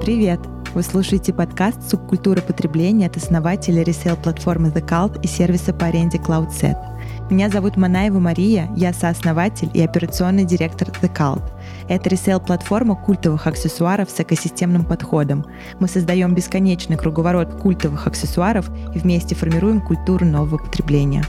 Привет! Вы слушаете подкаст «Субкультура потребления» от основателя ресейл-платформы The Cult и сервиса по аренде CloudSet. Меня зовут Манаева Мария, я сооснователь и операционный директор The Cult. Это ресейл-платформа культовых аксессуаров с экосистемным подходом. Мы создаем бесконечный круговорот культовых аксессуаров и вместе формируем культуру нового потребления.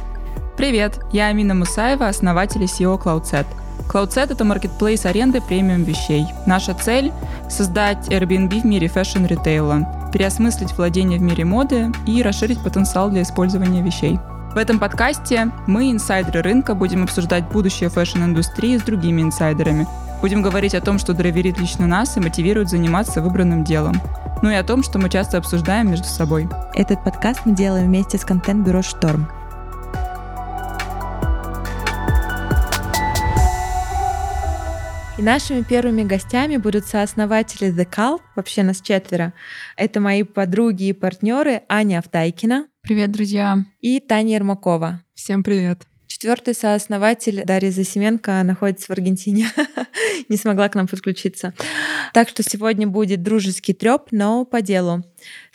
Привет, я Амина Мусаева, основатель и SEO CloudSet – CloudSet — это маркетплейс аренды премиум вещей. Наша цель — создать Airbnb в мире фэшн-ритейла, переосмыслить владение в мире моды и расширить потенциал для использования вещей. В этом подкасте мы, инсайдеры рынка, будем обсуждать будущее фэшн-индустрии с другими инсайдерами. Будем говорить о том, что драйверит лично нас и мотивирует заниматься выбранным делом. Ну и о том, что мы часто обсуждаем между собой. Этот подкаст мы делаем вместе с контент-бюро «Шторм», И нашими первыми гостями будут сооснователи The Cult, вообще нас четверо. Это мои подруги и партнеры Аня Автайкина. Привет, друзья. И Таня Ермакова. Всем привет. Четвертый сооснователь Дарья Засименко находится в Аргентине. Не смогла к нам подключиться. Так что сегодня будет дружеский треп, но по делу.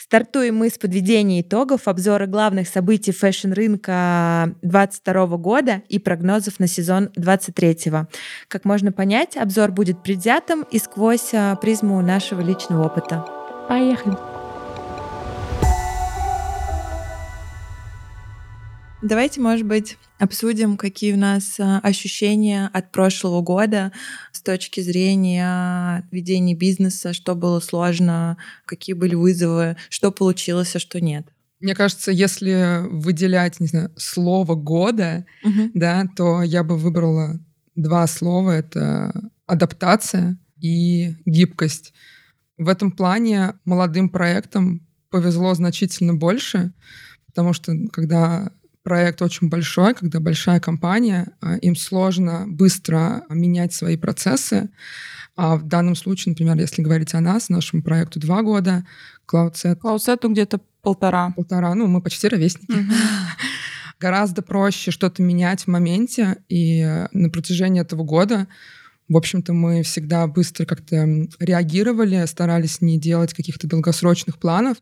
Стартуем мы с подведения итогов, обзора главных событий фэшн-рынка 2022 года и прогнозов на сезон 2023. Как можно понять, обзор будет предвзятым и сквозь а, призму нашего личного опыта. Поехали! Давайте, может быть, обсудим, какие у нас а, ощущения от прошлого года с точки зрения ведения бизнеса, что было сложно, какие были вызовы, что получилось, а что нет. Мне кажется, если выделять, не знаю, слово года, угу. да, то я бы выбрала два слова: это адаптация и гибкость. В этом плане молодым проектам повезло значительно больше, потому что когда проект очень большой, когда большая компания, а, им сложно быстро менять свои процессы. А в данном случае, например, если говорить о нас, нашему проекту два года, CloudSet... CloudSet где-то полтора. Полтора, ну, мы почти ровесники. Mm-hmm. Гораздо проще что-то менять в моменте, и на протяжении этого года в общем-то, мы всегда быстро как-то реагировали, старались не делать каких-то долгосрочных планов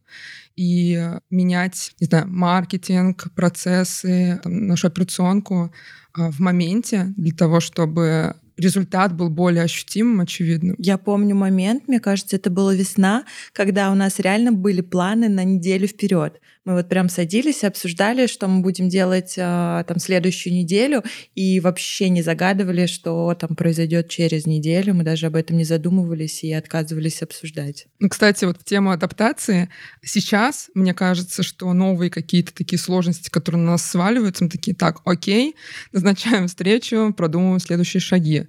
и менять, не знаю, маркетинг, процессы, там, нашу операционку а, в моменте для того, чтобы результат был более ощутимым, очевидным. Я помню момент, мне кажется, это была весна, когда у нас реально были планы на неделю вперед. Мы вот прям садились обсуждали, что мы будем делать э, там следующую неделю, и вообще не загадывали, что там произойдет через неделю. Мы даже об этом не задумывались и отказывались обсуждать. Ну, кстати, вот в тему адаптации. Сейчас, мне кажется, что новые какие-то такие сложности, которые на нас сваливаются, мы такие, так, окей, назначаем встречу, продумываем следующие шаги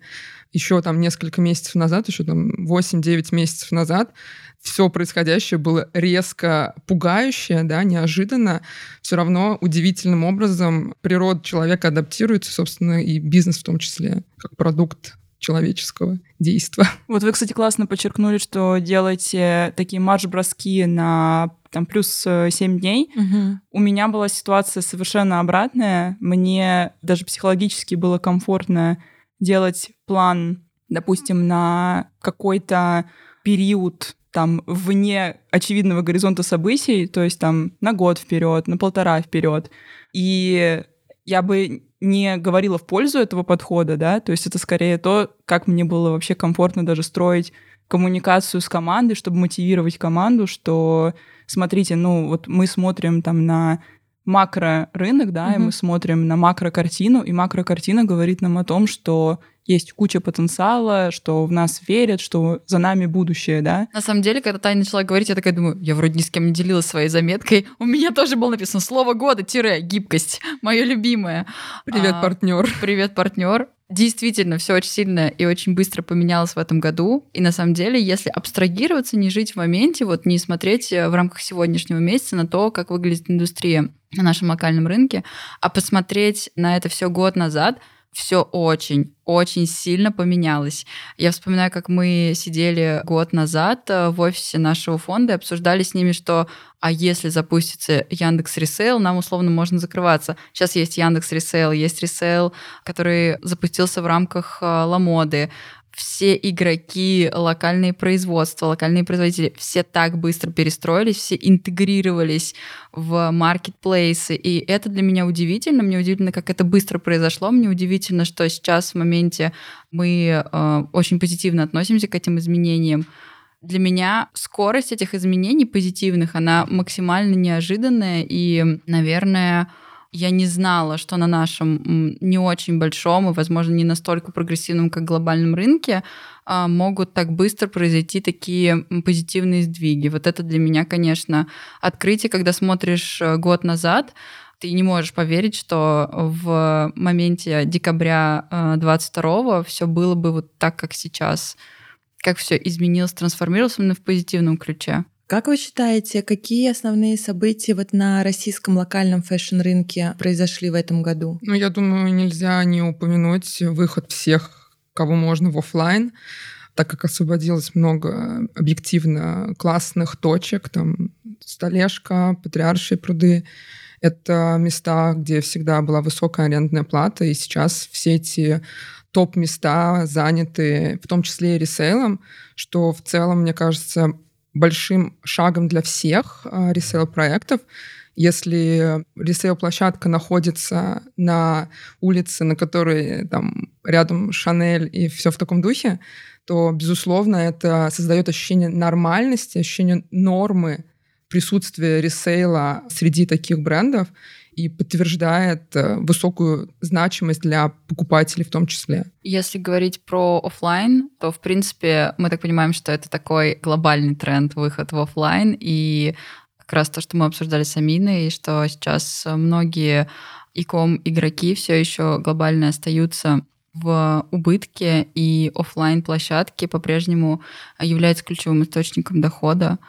еще там несколько месяцев назад, еще там 8-9 месяцев назад, все происходящее было резко пугающее, да, неожиданно. Все равно удивительным образом природа человека адаптируется, собственно, и бизнес в том числе, как продукт человеческого действия. Вот вы, кстати, классно подчеркнули, что делаете такие марш-броски на там плюс 7 дней. Угу. У меня была ситуация совершенно обратная. Мне даже психологически было комфортно делать план, допустим, на какой-то период там вне очевидного горизонта событий, то есть там на год вперед, на полтора вперед. И я бы не говорила в пользу этого подхода, да, то есть это скорее то, как мне было вообще комфортно даже строить коммуникацию с командой, чтобы мотивировать команду, что смотрите, ну вот мы смотрим там на макро-рынок, да, угу. и мы смотрим на макро-картину, и макро-картина говорит нам о том, что есть куча потенциала, что в нас верят, что за нами будущее, да. На самом деле, когда Таня начала говорить, я такая думаю, я вроде ни с кем не делилась своей заметкой. У меня тоже было написано слово года, тире, гибкость, мое любимое. Привет, а, партнер. Привет, партнер. Действительно, все очень сильно и очень быстро поменялось в этом году. И на самом деле, если абстрагироваться, не жить в моменте, вот не смотреть э, в рамках сегодняшнего месяца на то, как выглядит индустрия на нашем локальном рынке, а посмотреть на это все год назад – все очень, очень сильно поменялось. Я вспоминаю, как мы сидели год назад э, в офисе нашего фонда и обсуждали с ними, что а если запустится Яндекс Ресейл, нам условно можно закрываться. Сейчас есть Яндекс Ресейл, есть Ресейл, который запустился в рамках э, Ламоды, все игроки, локальные производства, локальные производители, все так быстро перестроились, все интегрировались в маркетплейсы. И это для меня удивительно. Мне удивительно, как это быстро произошло. Мне удивительно, что сейчас в моменте мы э, очень позитивно относимся к этим изменениям. Для меня скорость этих изменений позитивных, она максимально неожиданная и, наверное, я не знала, что на нашем не очень большом и, возможно, не настолько прогрессивном, как глобальном рынке, а, могут так быстро произойти такие позитивные сдвиги. Вот это для меня, конечно, открытие, когда смотришь э, год назад, ты не можешь поверить, что в моменте декабря 22 э, все было бы вот так, как сейчас, как все изменилось, трансформировалось именно в позитивном ключе. Как вы считаете, какие основные события вот на российском локальном фэшн-рынке произошли в этом году? Ну, я думаю, нельзя не упомянуть выход всех, кого можно в офлайн, так как освободилось много объективно классных точек, там Столешка, Патриаршие пруды. Это места, где всегда была высокая арендная плата, и сейчас все эти топ-места заняты, в том числе и ресейлом, что в целом, мне кажется, большим шагом для всех а, ресейл-проектов. Если ресейл-площадка находится на улице, на которой там рядом Шанель и все в таком духе, то, безусловно, это создает ощущение нормальности, ощущение нормы присутствия ресейла среди таких брендов и подтверждает э, высокую значимость для покупателей в том числе. Если говорить про офлайн, то, в принципе, мы так понимаем, что это такой глобальный тренд выход в офлайн, и как раз то, что мы обсуждали с Аминой, что сейчас многие иком игроки все еще глобально остаются в убытке, и офлайн площадки по-прежнему являются ключевым источником дохода.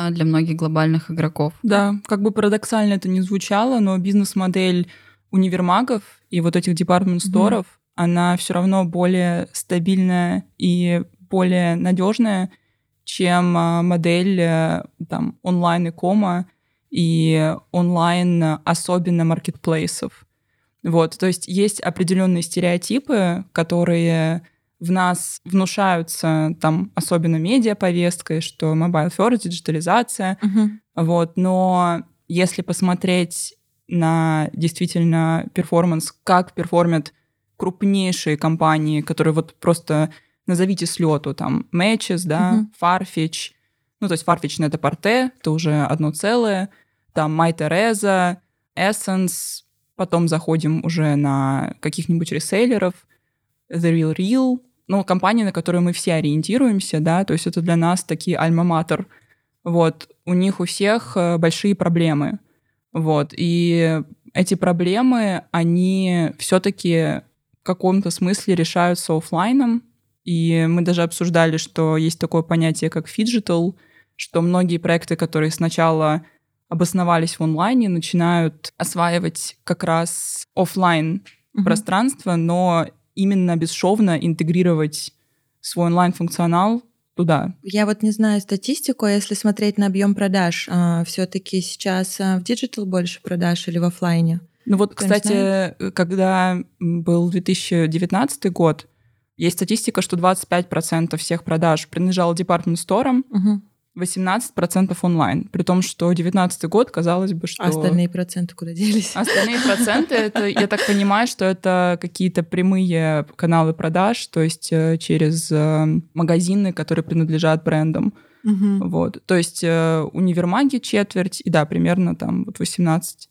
А, для многих глобальных игроков. Да, как бы парадоксально это не звучало, но бизнес-модель универмагов и вот этих департмент-сторов, mm-hmm. она все равно более стабильная и более надежная, чем а, модель э, там онлайн и кома и онлайн особенно маркетплейсов. Вот, то есть есть определенные стереотипы, которые в нас внушаются там особенно медиаповесткой, что mobile first, диджитализация, uh-huh. вот, но если посмотреть на действительно performance, как перформят крупнейшие компании, которые вот просто назовите слету, там, Matches, да, uh-huh. Farfetch, ну, то есть Farfetch — Net-a-Porter, это уже одно целое, там, Mytheresa, SSENSE, потом заходим уже на каких-нибудь ресейлеров, The RealReal, ну, компания, на которую мы все ориентируемся, да, то есть это для нас такие альма-матер. Вот, у них у всех э, большие проблемы. Вот, и эти проблемы, они все-таки в каком-то смысле решаются офлайном. И мы даже обсуждали, что есть такое понятие, как phygital, что многие проекты, которые сначала обосновались в онлайне, начинают осваивать как раз офлайн пространство, но именно бесшовно интегрировать свой онлайн-функционал туда. Я вот не знаю статистику, а если смотреть на объем продаж, а, все-таки сейчас а, в digital больше продаж или в офлайне? Ну вот, Кто кстати, когда был 2019 год, есть статистика, что 25% всех продаж принадлежало department store ам, угу. 18% онлайн, при том, что 2019 год, казалось бы, что... А остальные проценты куда делись? Остальные проценты, это, я так понимаю, что это какие-то прямые каналы продаж, то есть э, через э, магазины, которые принадлежат брендам. Угу. Вот. То есть э, универмаги четверть, и да, примерно там вот 18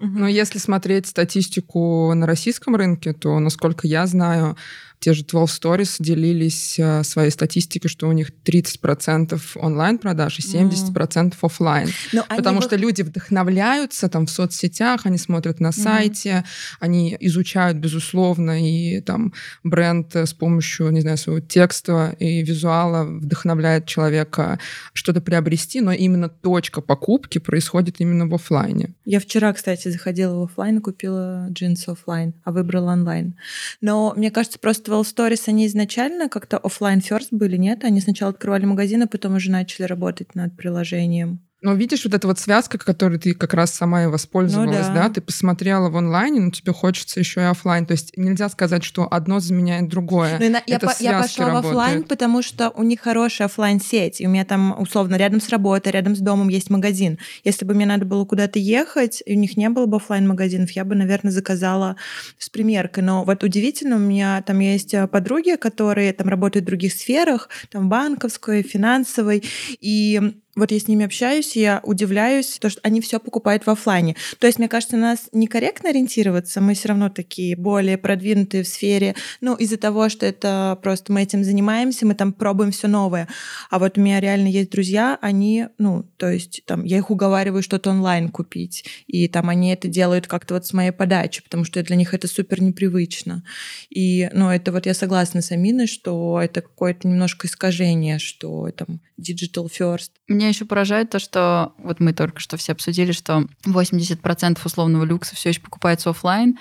но если смотреть статистику на российском рынке, то, насколько я знаю, те же 12 Stories делились э, своей статистикой, что у них 30% онлайн-продаж и 70% mm. офлайн. Потому что люди вдохновляются там в соцсетях, они смотрят на сайте, mm. они изучают, безусловно, и там бренд с помощью, не знаю, своего текста и визуала вдохновляет человека что-то приобрести, но именно точка покупки происходит именно в офлайне. Я вчера, кстати, заходила в офлайн и купила джинсы офлайн, а выбрала онлайн. Но мне кажется, просто 12 Stories, они изначально как-то офлайн first были, нет? Они сначала открывали магазин, а потом уже начали работать над приложением. Но видишь, вот эта вот связка, которой ты как раз сама и воспользовалась, ну, да. да, ты посмотрела в онлайне, но тебе хочется еще и офлайн. То есть нельзя сказать, что одно заменяет другое. Ну, я, по, я пошла в офлайн, потому что у них хорошая офлайн сеть и у меня там условно рядом с работой, рядом с домом есть магазин. Если бы мне надо было куда-то ехать, и у них не было бы офлайн магазинов, я бы, наверное, заказала с примеркой. Но вот удивительно, у меня там есть э, подруги, которые там работают в других сферах, там банковской, финансовой, и вот я с ними общаюсь, я удивляюсь, то, что они все покупают в офлайне. То есть, мне кажется, нас некорректно ориентироваться, мы все равно такие более продвинутые в сфере, ну, из-за того, что это просто мы этим занимаемся, мы там пробуем все новое. А вот у меня реально есть друзья, они, ну, то есть, там, я их уговариваю что-то онлайн купить, и там они это делают как-то вот с моей подачи, потому что для них это супер непривычно. И, ну, это вот я согласна с Аминой, что это какое-то немножко искажение, что там digital first. Меня еще поражает то, что вот мы только что все обсудили, что 80% условного люкса все еще покупается офлайн,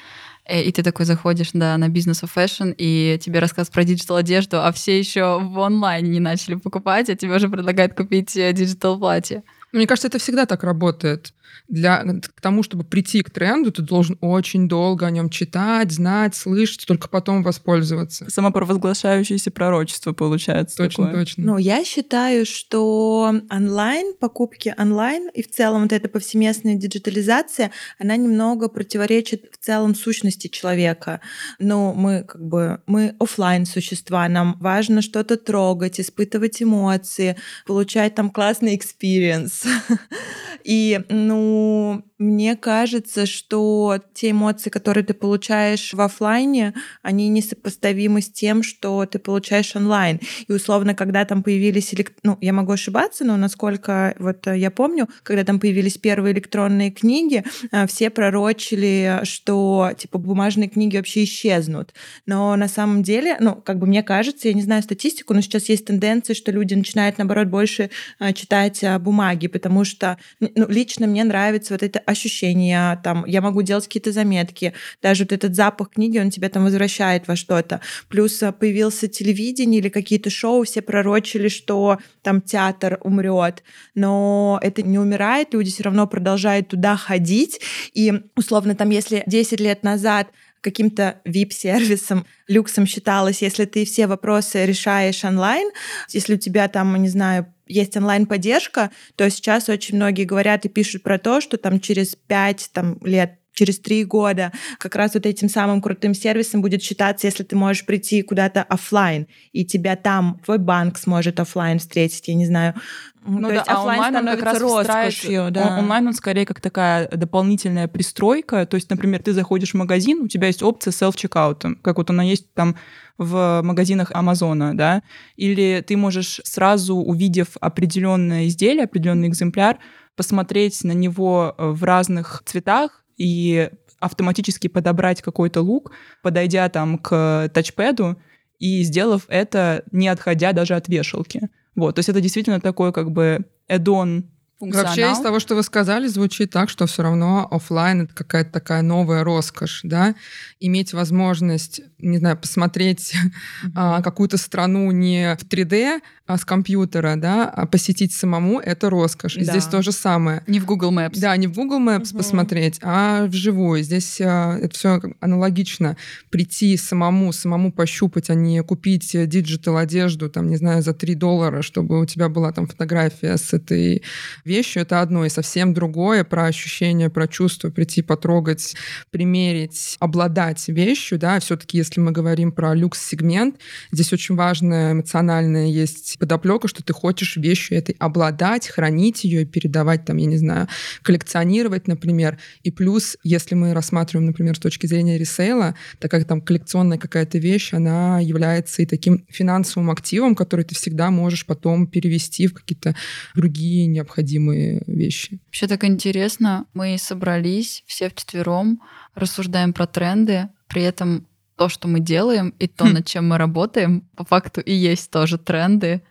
э, и ты такой заходишь да, на Business of Fashion, и тебе рассказ про digital одежду, а все еще в онлайне не начали покупать, а тебе уже предлагают купить digital платье. Мне кажется, это всегда так работает для, к тому, чтобы прийти к тренду, ты должен очень долго о нем читать, знать, слышать, только потом воспользоваться. Самопровозглашающееся пророчество получается. Точно, такое. точно. Ну, я считаю, что онлайн, покупки онлайн и в целом вот эта повсеместная диджитализация, она немного противоречит в целом сущности человека. Ну, мы как бы, мы офлайн существа, нам важно что-то трогать, испытывать эмоции, получать там классный experience. И, ну, ну мне кажется, что те эмоции, которые ты получаешь в офлайне, они несопоставимы с тем, что ты получаешь онлайн. И условно, когда там появились, элект... ну, я могу ошибаться, но насколько вот я помню, когда там появились первые электронные книги, э, все пророчили, что типа бумажные книги вообще исчезнут. Но на самом деле, ну, как бы мне кажется, я не знаю статистику, но сейчас есть тенденция, что люди начинают, наоборот, больше э, читать э, бумаги, потому что ну, лично мне нравится вот это ощущения, там, я могу делать какие-то заметки, даже вот этот запах книги, он тебя там возвращает во что-то. Плюс а, появился телевидение или какие-то шоу, все пророчили, что там театр умрет, но это не умирает, люди все равно продолжают туда ходить, и условно там, если 10 лет назад каким-то VIP-сервисом, люксом считалось, если ты все вопросы решаешь онлайн, если у тебя там, не знаю, есть онлайн-поддержка, то сейчас очень многие говорят и пишут про то, что там через пять там, лет через три года как раз вот этим самым крутым сервисом будет считаться, если ты можешь прийти куда-то офлайн, и тебя там твой банк сможет офлайн встретить, я не знаю, ну, ну да, а онлайн он как раз роскошью, да. Онлайн он скорее как такая дополнительная пристройка. То есть, например, ты заходишь в магазин, у тебя есть опция self-checkout, как вот она есть там в магазинах Амазона, да, или ты можешь сразу, увидев определенное изделие, определенный экземпляр, посмотреть на него в разных цветах и автоматически подобрать какой-то лук, подойдя там к тачпеду и сделав это, не отходя даже от вешалки. Вот, то есть это действительно такой как бы эдон функционал. Вообще из того, что вы сказали, звучит так, что все равно офлайн это какая-то такая новая роскошь, да, иметь возможность, не знаю, посмотреть mm-hmm. а, какую-то страну не в 3D, а с компьютера, да, а посетить самому это роскошь. да. здесь то же самое. Не в Google Maps. Да, не в Google Maps mm-hmm. посмотреть, а вживую. Здесь а, это все аналогично. Прийти самому, самому пощупать, а не купить digital одежду, там, не знаю, за 3 доллара, чтобы у тебя была там фотография с этой вещью это одно, и совсем другое про ощущение, про чувство, прийти потрогать, примерить, обладать вещью, да, все-таки если мы говорим про люкс-сегмент, здесь очень важная эмоциональная есть подоплека, что ты хочешь вещью этой обладать, хранить ее и передавать там, я не знаю, коллекционировать, например. И плюс, если мы рассматриваем, например, с точки зрения ресейла, так как там коллекционная какая-то вещь, она является и таким финансовым активом, который ты всегда можешь потом перевести в какие-то другие необходимые вещи. Вообще так интересно, мы собрались все вчетвером, рассуждаем про тренды, при этом то, что мы делаем, и то, хм. над чем мы работаем, по факту и есть тоже тренды.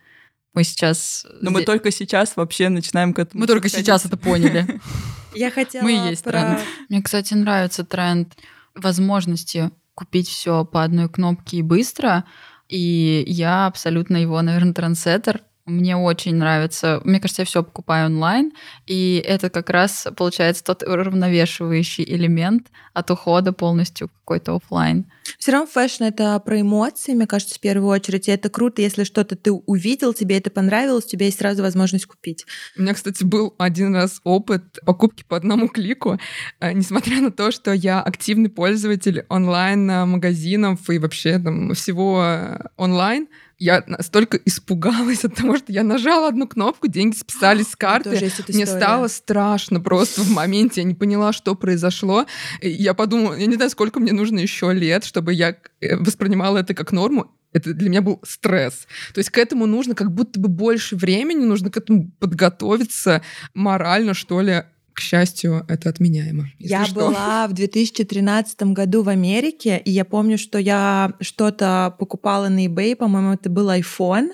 Мы сейчас... Но мы только сейчас вообще начинаем к этому... Мы только сейчас это поняли. Я хотела... Мы и есть тренд. Мне, кстати, нравится тренд возможности купить все по одной кнопке и быстро. И я абсолютно его, наверное, трендсеттер Мне очень нравится. Мне кажется, я все покупаю онлайн, и это как раз получается тот равновешивающий элемент от ухода полностью какой-то офлайн. Все равно фэшн это про эмоции, мне кажется, в первую очередь. И это круто, если что-то ты увидел, тебе это понравилось, у тебя есть сразу возможность купить. У меня, кстати, был один раз опыт покупки по одному клику, э, несмотря на то, что я активный пользователь онлайн-магазинов и вообще там всего э, онлайн я настолько испугалась от того, что я нажала одну кнопку, деньги списались с карты. Мне стало страшно просто в моменте. Я не поняла, что произошло. Я подумала, я не знаю, сколько мне нужно еще лет, чтобы я э, воспринимала это как норму. Это для меня был стресс. То есть к этому нужно как будто бы больше времени, нужно к этому подготовиться морально, что ли, к счастью, это отменяемо. Я что. была в 2013 году в Америке, и я помню, что я что-то покупала на eBay, по-моему, это был iPhone,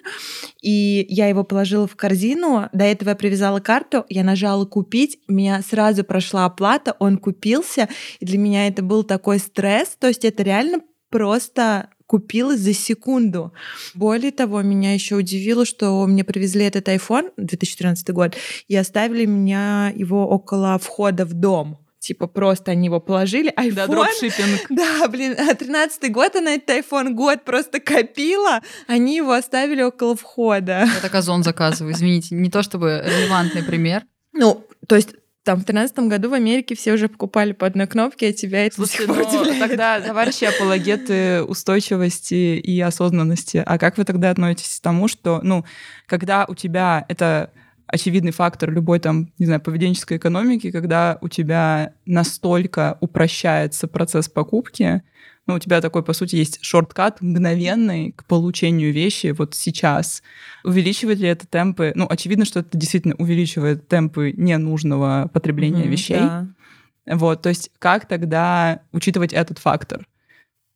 и я его положила в корзину. До этого я привязала карту, я нажала купить, у меня сразу прошла оплата, он купился, и для меня это был такой стресс, то есть это реально просто купила за секунду. Более того, меня еще удивило, что мне привезли этот iPhone 2013 год и оставили меня его около входа в дом типа просто они его положили. iPhone, да, дропшиппинг. Да, блин, 13-й год она этот iPhone год просто копила, они его оставили около входа. Я так Озон заказываю, извините, не то чтобы релевантный пример. Ну, то есть там в 2013 году в Америке все уже покупали по одной кнопке, а тебя это Слушайте, до сих пор ну, тогда, товарищи апологеты устойчивости и осознанности, а как вы тогда относитесь к тому, что, ну, когда у тебя это очевидный фактор любой там, не знаю, поведенческой экономики, когда у тебя настолько упрощается процесс покупки, ну, у тебя такой, по сути, есть шорткат мгновенный к получению вещи вот сейчас. Увеличивает ли это темпы? Ну, очевидно, что это действительно увеличивает темпы ненужного потребления mm-hmm, вещей. Да. Вот, то есть как тогда учитывать этот фактор?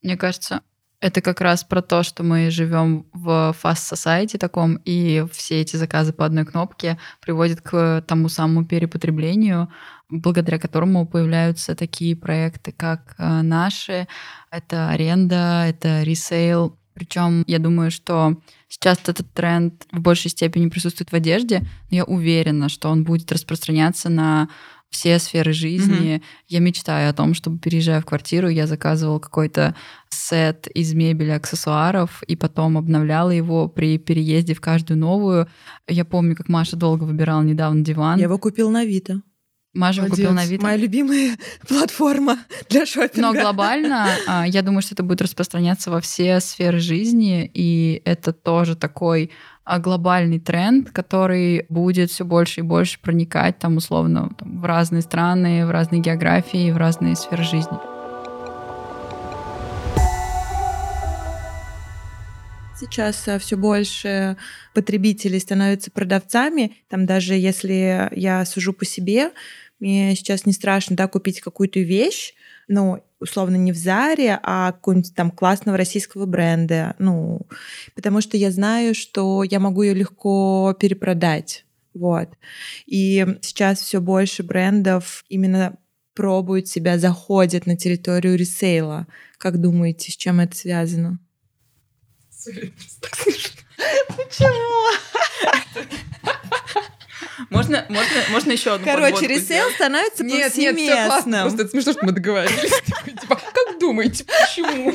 Мне кажется, это как раз про то, что мы живем в fast society таком, и все эти заказы по одной кнопке приводят к тому самому перепотреблению, благодаря которому появляются такие проекты, как э, наши. Это аренда, это ресейл. Причем я думаю, что сейчас этот тренд в большей степени присутствует в одежде, но я уверена, что он будет распространяться на все сферы жизни. Mm-hmm. Я мечтаю о том, чтобы, переезжая в квартиру, я заказывала какой-то сет из мебели, аксессуаров, и потом обновляла его при переезде в каждую новую. Я помню, как Маша долго выбирала недавно диван. Я его купил на Авито. Маша купил на Авито. Моя любимая платформа для шопинга. Но глобально, а, я думаю, что это будет распространяться во все сферы жизни, и это тоже такой а, глобальный тренд, который будет все больше и больше проникать там условно там, в разные страны, в разные географии, в разные сферы жизни. Сейчас э, все больше потребителей становятся продавцами. Там даже если я сужу по себе, мне сейчас не страшно да, купить какую-то вещь, ну, условно, не в Заре, а какого-нибудь там классного российского бренда. Ну, потому что я знаю, что я могу ее легко перепродать. Вот. И сейчас все больше брендов именно пробуют себя, заходят на территорию ресейла. Как думаете, с чем это связано? Почему? Можно, можно, можно еще одну Короче, ресейл становится нет, повсеместным. Нет, все классно, просто это смешно, что мы договорились. Типа, как думаете, почему?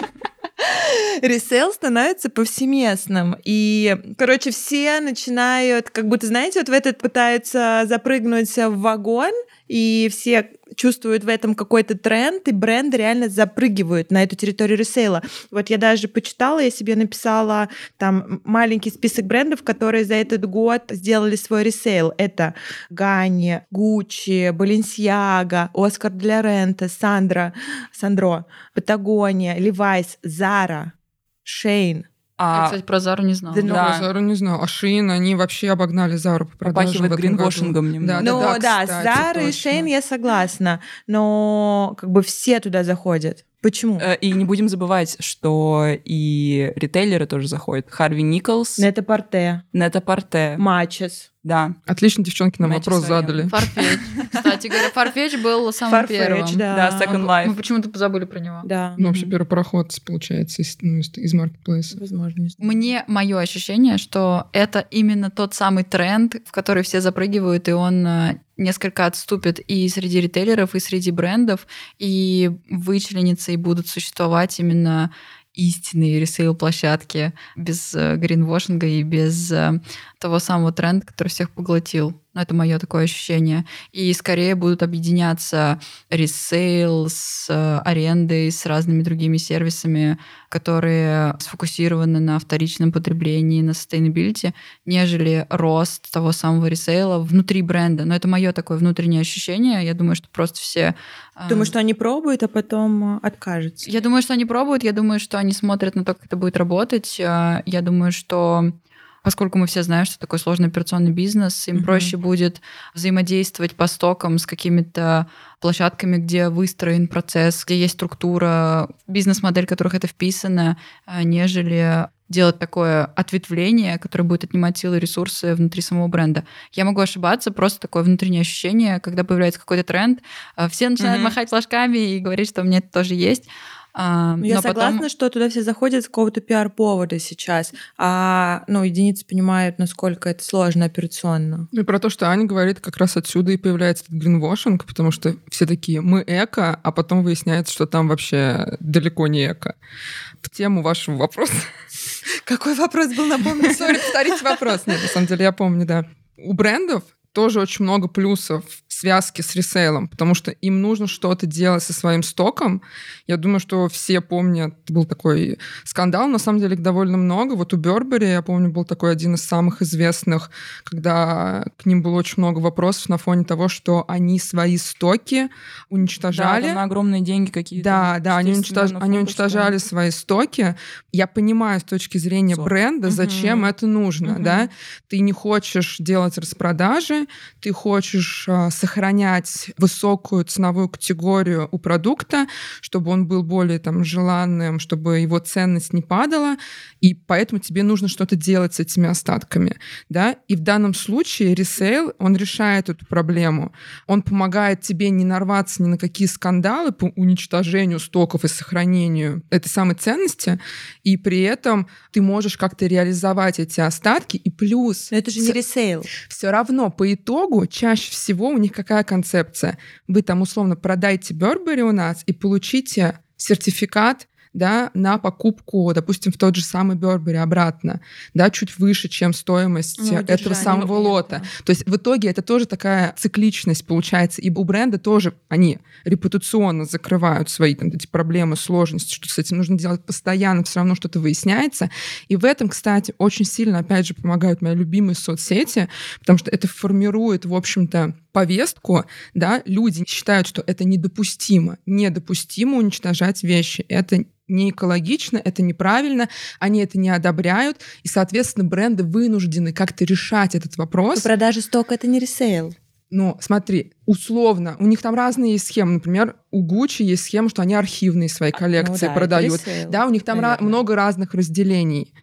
Ресейл становится повсеместным. И, короче, все начинают, как будто, знаете, вот в этот пытаются запрыгнуть в вагон, и все чувствуют в этом какой-то тренд, и бренды реально запрыгивают на эту территорию ресейла. Вот я даже почитала, я себе написала там маленький список брендов, которые за этот год сделали свой ресейл. Это Ganni, Gucci, Balenciaga, Oscar de la Renta, Sandro, Сандро, Патагония, Левайс, Зара, Шейн, а... Я, кстати, про Зару не знала. Да, да. Про Зару не знала. А Шин, они вообще обогнали Зару по продажам Попахивает гринвошингом немного. Да, ну да, да, да Зара и Шейн я согласна, но как бы все туда заходят. Почему? Э, и не будем забывать, что и ритейлеры тоже заходят. Харви Николс. Нета Порте. Нета Порте. Матчес. Да. Отлично, девчонки, нам Matches вопрос задали. Farfetch. Кстати говоря, Farfetch был самым Farfetch, первым. да. Да, Second Life. Мы почему-то забыли про него. Да. Ну, вообще, первый пароход, получается, из, ну, из, маркетплейса. Возможно. Мне мое ощущение, что это именно тот самый тренд, в который все запрыгивают, и он э, несколько отступит и среди ритейлеров, и среди брендов, и вычленится, и будут существовать именно истинные ресейл-площадки без э, гринвошинга и без э, того самого тренда, который всех поглотил. Ну, это мое такое ощущение. И скорее будут объединяться ресейл с э, арендой, с разными другими сервисами, которые сфокусированы на вторичном потреблении, на sustainability, нежели рост того самого ресейла внутри бренда. Но это мое такое внутреннее ощущение. Я думаю, что просто все... э, Думаю, что они пробуют, а потом э, откажутся. я думаю, что они пробуют, я думаю, что они смотрят на то, как это будет работать. Я думаю, что поскольку мы все знаем, что такое сложный операционный бизнес, им Мгм. проще будет взаимодействовать по стокам с какими-то площадками, где выстроен процесс, где есть структура, бизнес-модель, в которых это вписано, э, нежели делать такое ответвление, которое будет отнимать силы и ресурсы внутри самого бренда. Я могу ошибаться, просто такое внутреннее ощущение, когда появляется какой-то тренд, э, все начинают Мгм. махать флажками и говорить, что у меня это тоже есть. А, Ну, Я но согласна, потом- что туда все заходят с какого-то пиар-повода сейчас, а ну, единицы понимают, насколько это сложно операционно. Ну и про то, что Аня говорит, как раз отсюда и появляется этот гринвошинг, потому что все такие, мы эко, а потом выясняется, что там вообще далеко не эко. В тему вашего вопроса. Какой вопрос был, напомню? Сори, повторите вопрос. Нет, на самом деле я помню, да. У брендов тоже очень много плюсов в связке с ресейлом, потому что им нужно что-то делать со своим стоком. Я думаю, что все помнят, был такой скандал, на самом деле их довольно много. Вот у Бербери, я помню, был такой один из самых известных, когда к ним было очень много вопросов на фоне того, что они свои стоки Да, уничтожали. там на огромные деньги какие-то. Да, да, они, 400 уничтож- они уничтожали свои стоки. Я понимаю с точки зрения 40. бренда, зачем Мгм. это нужно, Мгм. да? Ты не хочешь делать распродажи, ты хочешь а, сохранять высокую ценовую категорию у продукта, чтобы он был более там желанным, чтобы его ценность не падала, и поэтому тебе нужно что-то делать с этими остатками, да? И в данном случае ресейл, он решает эту проблему. Он помогает тебе не нарваться ни на какие скандалы по уничтожению стоков и сохранению этой самой ценности, и при этом ты можешь как-то реализовать эти остатки, и плюс Но это же не ресейл. все равно по итогу чаще всего у них какая концепция? Вы там условно продайте Burberry у нас и получите сертификат да, на покупку, допустим, в тот же самый Burberry обратно, да, чуть выше, чем стоимость Ну, этого самого лота. То есть в итоге это тоже такая цикличность получается. И у бренда тоже они репутационно закрывают свои там, эти проблемы, сложности, что с этим нужно делать постоянно, все равно что-то выясняется. И в этом, кстати, очень сильно, опять же, помогают мои любимые соцсети, потому что это формирует, в общем-то, повестку, да, люди считают, что это недопустимо, недопустимо уничтожать вещи, это не экологично, это неправильно, они это не одобряют, и, соответственно, бренды вынуждены как-то решать этот вопрос. Продажа стока — это не ресейл. Ну, смотри, условно, у них там разные есть схемы. Например, у Gucci есть схема, что они архивные свои коллекции Ну да, продают. ресейл, Да, у них там наверное. много разных разделений.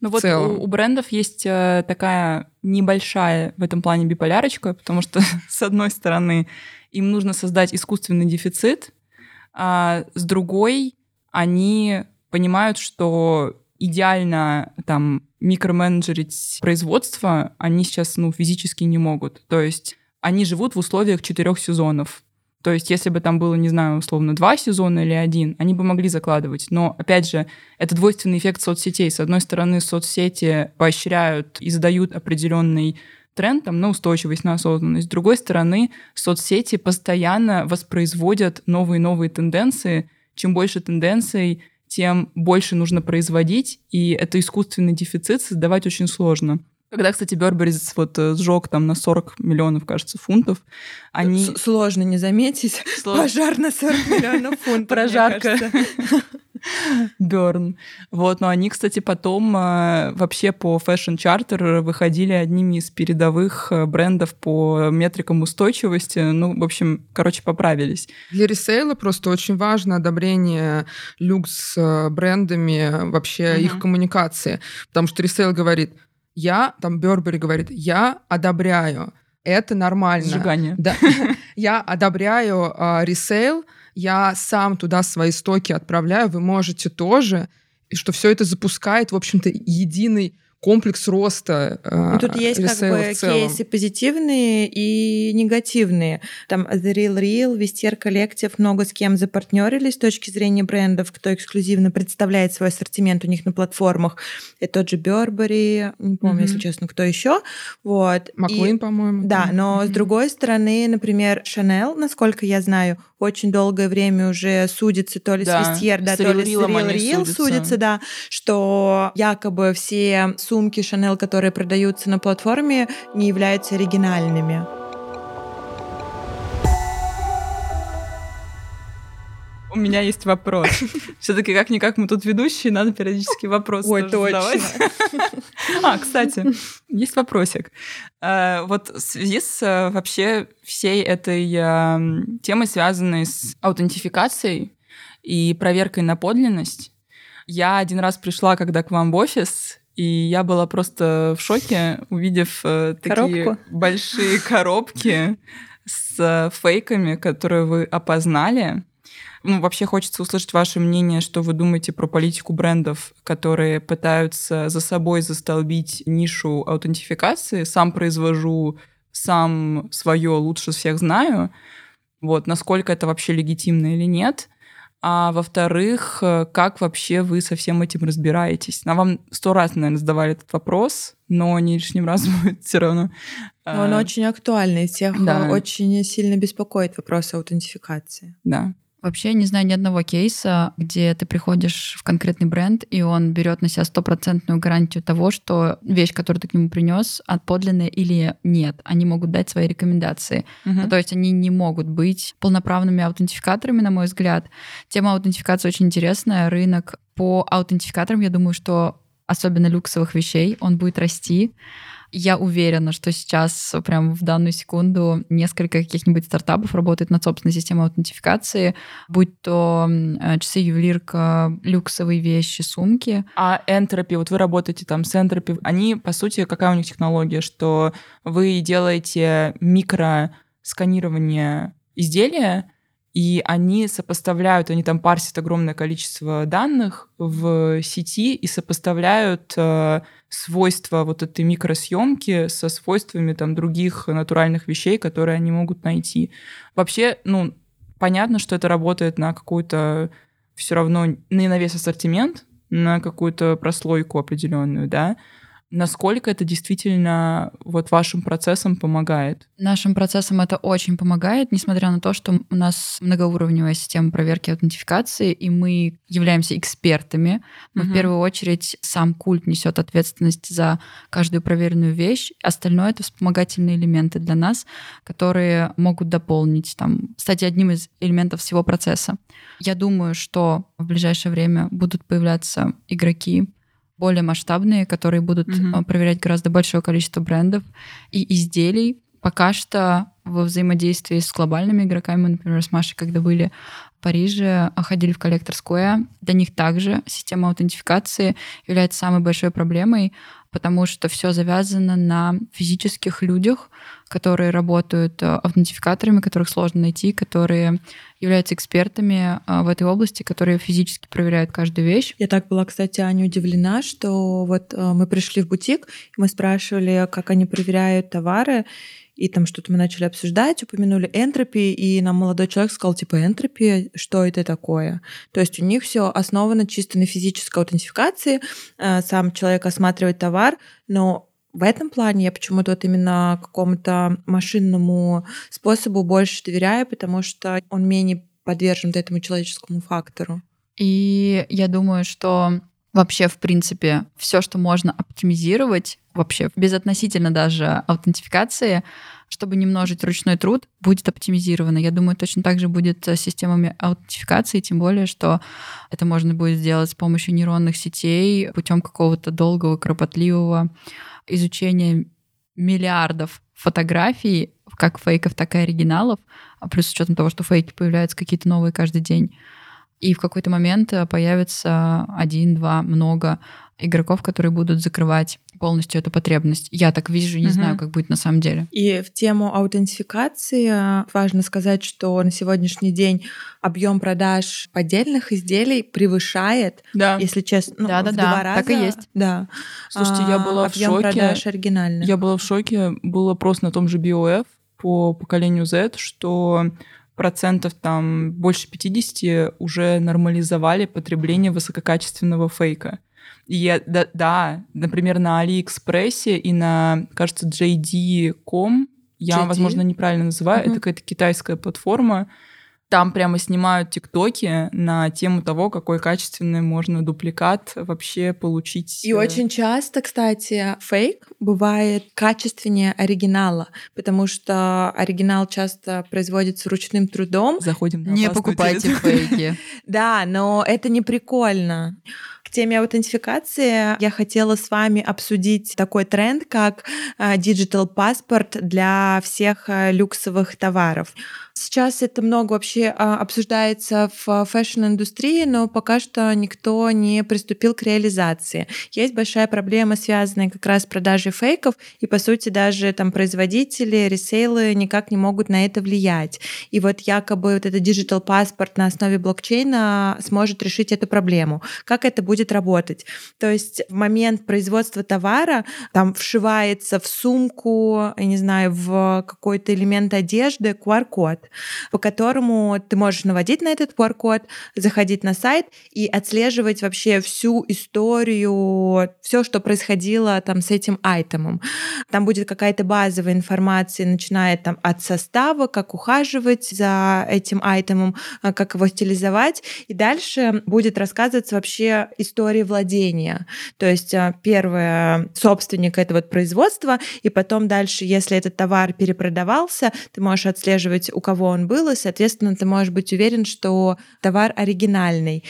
Ну вот целом. у, у брендов есть э, такая небольшая в этом плане биполярочка, потому что, с одной стороны, им нужно создать искусственный дефицит, а с другой они понимают, что идеально там микроменеджерить производство они сейчас ну, физически не могут. То есть они живут в условиях четырех сезонов. То есть, если бы там было, не знаю, условно, два сезона или один, они бы могли закладывать. Но, опять же, это двойственный эффект соцсетей. С одной стороны, соцсети поощряют и задают определенный тренд там, на устойчивость, на осознанность. С другой стороны, соцсети постоянно воспроизводят новые и новые тенденции. Чем больше тенденций, тем больше нужно производить, и это искусственный дефицит создавать очень сложно. Когда, кстати, Burberry вот э, сжег там на 40 миллионов, кажется, фунтов, они... С- Сложно не заметить. Сло- Пожар на 40 миллионов фунтов. Прожарка. Burn. Вот, но они, кстати, потом э, вообще по Fashion Charter выходили одними из передовых э, брендов по метрикам устойчивости. Ну, в общем, короче, поправились. Для ресейла просто очень важно одобрение люкс брендами, вообще Мгм. их коммуникации. Потому что ресейл говорит, я, там Burberry говорит, я одобряю, это нормально. Сжигание. Да. Я одобряю э, ресейл, я сам туда свои стоки отправляю, вы можете тоже, и что все это запускает, в общем-то, единый комплекс роста э, ну, Тут есть как бы кейсы позитивные и негативные. Там The Real Real, Vestiaire Collective, много с кем запартнерились с точки зрения брендов, кто эксклюзивно представляет свой ассортимент у них на платформах. Это тот же Burberry, не помню, mm-hmm. если честно, кто еще. Вот. Маклин, по-моему. Да, но mm-hmm. с другой стороны, например, Chanel, насколько я знаю, очень долгое время уже судится то ли да, с Вестьер, да, то ли с Real Real судится, да, что якобы все сумки Chanel, которые продаются на платформе, не являются оригинальными. У меня есть вопрос. Все-таки как-никак мы тут ведущие, надо периодически вопросы Ой, точно. задавать. А, кстати, есть вопросик. Э, вот в связи с э, вообще всей этой эм, темой, связанной с аутентификацией и проверкой на подлинность, я один раз пришла, когда к вам в офис, и я была просто в шоке, увидев э, такие Коробку. большие коробки с э, фейками, которые вы опознали. Ну, вообще хочется услышать ваше мнение, что вы думаете про политику брендов, которые пытаются за собой застолбить нишу аутентификации. Сам произвожу, сам свое лучше всех знаю. Вот, насколько это вообще легитимно или нет. А во-вторых, э, как вообще вы со всем этим разбираетесь? Нам вам сто раз, наверное, задавали этот вопрос, но не лишним раз будет все равно. Но он а, очень актуальный, всех да. очень сильно беспокоит вопрос аутентификации. Да. Вообще не знаю ни одного кейса, где ты приходишь в конкретный бренд, и он берет на себя стопроцентную гарантию того, что вещь, которую ты к нему принес, подлинная или нет. Они могут дать свои рекомендации. Uh-huh. Ну, то есть они не могут быть полноправными аутентификаторами, на мой взгляд. Тема аутентификации очень интересная. Рынок по аутентификаторам, я думаю, что особенно люксовых вещей, он будет расти. Я уверена, что сейчас, прям в данную секунду, несколько каких-нибудь стартапов работает над собственной системой аутентификации, будь то э, часы, ювелирка, люксовые вещи, сумки. А Entropy, вот вы работаете там с Entropy, они, по сути, какая у них технология, что вы делаете микросканирование изделия, и они сопоставляют, они там парсят огромное количество данных в сети и сопоставляют э, свойства вот этой микросъемки со свойствами там других натуральных вещей, которые они могут найти. Вообще, ну, понятно, что это работает на какую-то все равно не на весь ассортимент, на какую-то прослойку определенную, да, насколько это действительно вот вашим процессам помогает? Нашим процессам это очень помогает, несмотря на то, что у нас многоуровневая система проверки аутентификации, и мы являемся экспертами. Но угу. в первую очередь сам культ несет ответственность за каждую проверенную вещь. Остальное это вспомогательные элементы для нас, которые могут дополнить, там, стать одним из элементов всего процесса. Я думаю, что в ближайшее время будут появляться игроки, более масштабные, которые будут mm-hmm. проверять гораздо большое количество брендов и изделий. Пока что во взаимодействии с глобальными игроками, например, с Машей, когда были в Париже, а, ходили в коллектор Square, для них также система аутентификации является самой большой проблемой, потому что все завязано на физических людях, которые работают э, аутентификаторами, которых сложно найти, которые являются экспертами э, в этой области, которые физически проверяют каждую вещь. Я так была, кстати, Аня удивлена, что вот э, мы пришли в бутик, мы спрашивали, как они проверяют товары, и там что-то мы начали обсуждать, упомянули энтропи, и нам молодой человек сказал, типа, энтропи, что это такое? То есть у них все основано чисто на физической аутентификации, сам человек осматривает товар, но в этом плане я почему-то вот именно какому-то машинному способу больше доверяю, потому что он менее подвержен этому человеческому фактору. И я думаю, что вообще, в принципе, все, что можно оптимизировать, вообще безотносительно даже аутентификации, чтобы не множить ручной труд, будет оптимизировано. Я думаю, точно так же будет с системами аутентификации, тем более, что это можно будет сделать с помощью нейронных сетей путем какого-то долгого, кропотливого изучение миллиардов фотографий, как фейков, так и оригиналов, а плюс с учетом того, что фейки появляются какие-то новые каждый день. И в какой-то момент появится один, два, много игроков, которые будут закрывать полностью эту потребность. Я так вижу, не угу. знаю, как будет на самом деле. И в тему аутентификации э, важно сказать, что на сегодняшний день объем продаж поддельных изделий превышает, да. если честно, ну, да, да, в да, два раза. Так и есть. Да. Слушайте, я была объем в шоке. продаж оригинальных. Я была в шоке. Был опрос на том же BOF по поколению Z, что процентов там больше 50 уже нормализовали потребление высококачественного фейка. И я, да, да, например, на Алиэкспрессе и на, кажется, JD.com, я, JD? возможно, неправильно называю, uh-huh. это какая-то китайская платформа, там прямо снимают тиктоки на тему того, какой качественный можно дупликат вообще получить. И э, очень часто, кстати, фейк бывает качественнее оригинала, потому что оригинал часто производится ручным трудом. Заходим на Не покупайте фейки. Да, но это не прикольно теме аутентификации я хотела с вами обсудить такой тренд, как digital э, паспорт для всех э, люксовых товаров. Сейчас это много вообще а, обсуждается в фэшн-индустрии, но пока что никто не приступил к реализации. Есть большая проблема, связанная как раз с продажей фейков, и, по сути, даже там производители, ресейлы никак не могут на это влиять. И вот якобы вот этот digital паспорт на основе блокчейна сможет решить эту проблему. Как это будет работать? То есть в момент производства товара там вшивается в сумку, я не знаю, в какой-то элемент одежды QR-код по которому ты можешь наводить на этот QR-код, заходить на сайт и отслеживать вообще всю историю, все, что происходило там с этим айтемом. Там будет какая-то базовая информация, начиная там от состава, как ухаживать за этим айтемом, а, как его стилизовать, и дальше будет рассказываться вообще история владения. То есть а, первое собственник этого производства, и потом дальше, если этот товар перепродавался, ты можешь отслеживать, у кого кого он был, и, соответственно, ты можешь быть уверен, что товар оригинальный.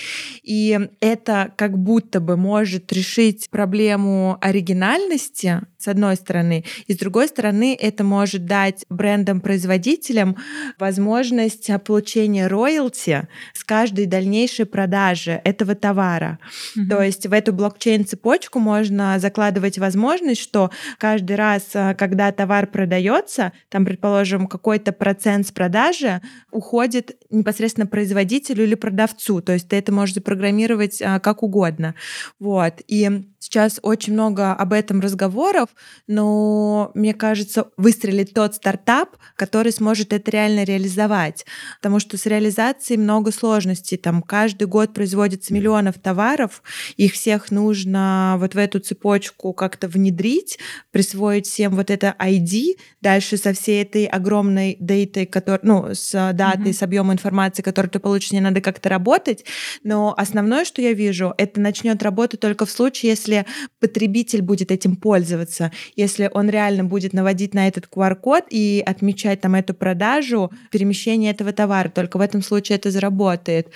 И это как будто бы может решить проблему оригинальности, с одной стороны, и с другой стороны, это может дать брендам-производителям возможность получения роялти с каждой дальнейшей продажи этого товара. Mm-hmm. То есть в эту блокчейн-цепочку можно закладывать возможность, что каждый раз, когда товар продается, там, предположим, какой-то процент с продажи продажи уходит непосредственно производителю или продавцу. То есть ты это можешь запрограммировать а, как угодно. Вот. И Сейчас очень много об этом разговоров, но мне кажется, выстрелит тот стартап, который сможет это реально реализовать. Потому что с реализацией много сложностей. Там каждый год производится миллионов товаров, их всех нужно вот в эту цепочку как-то внедрить, присвоить всем вот это ID, дальше со всей этой огромной дейтой, который, ну, с датой, mm-hmm. с объемом информации, которую ты получишь, не надо как-то работать. Но основное, что я вижу, это начнет работать только в случае, если если потребитель будет этим пользоваться, если он реально будет наводить на этот QR-код и отмечать там эту продажу, перемещение этого товара, только в этом случае это заработает.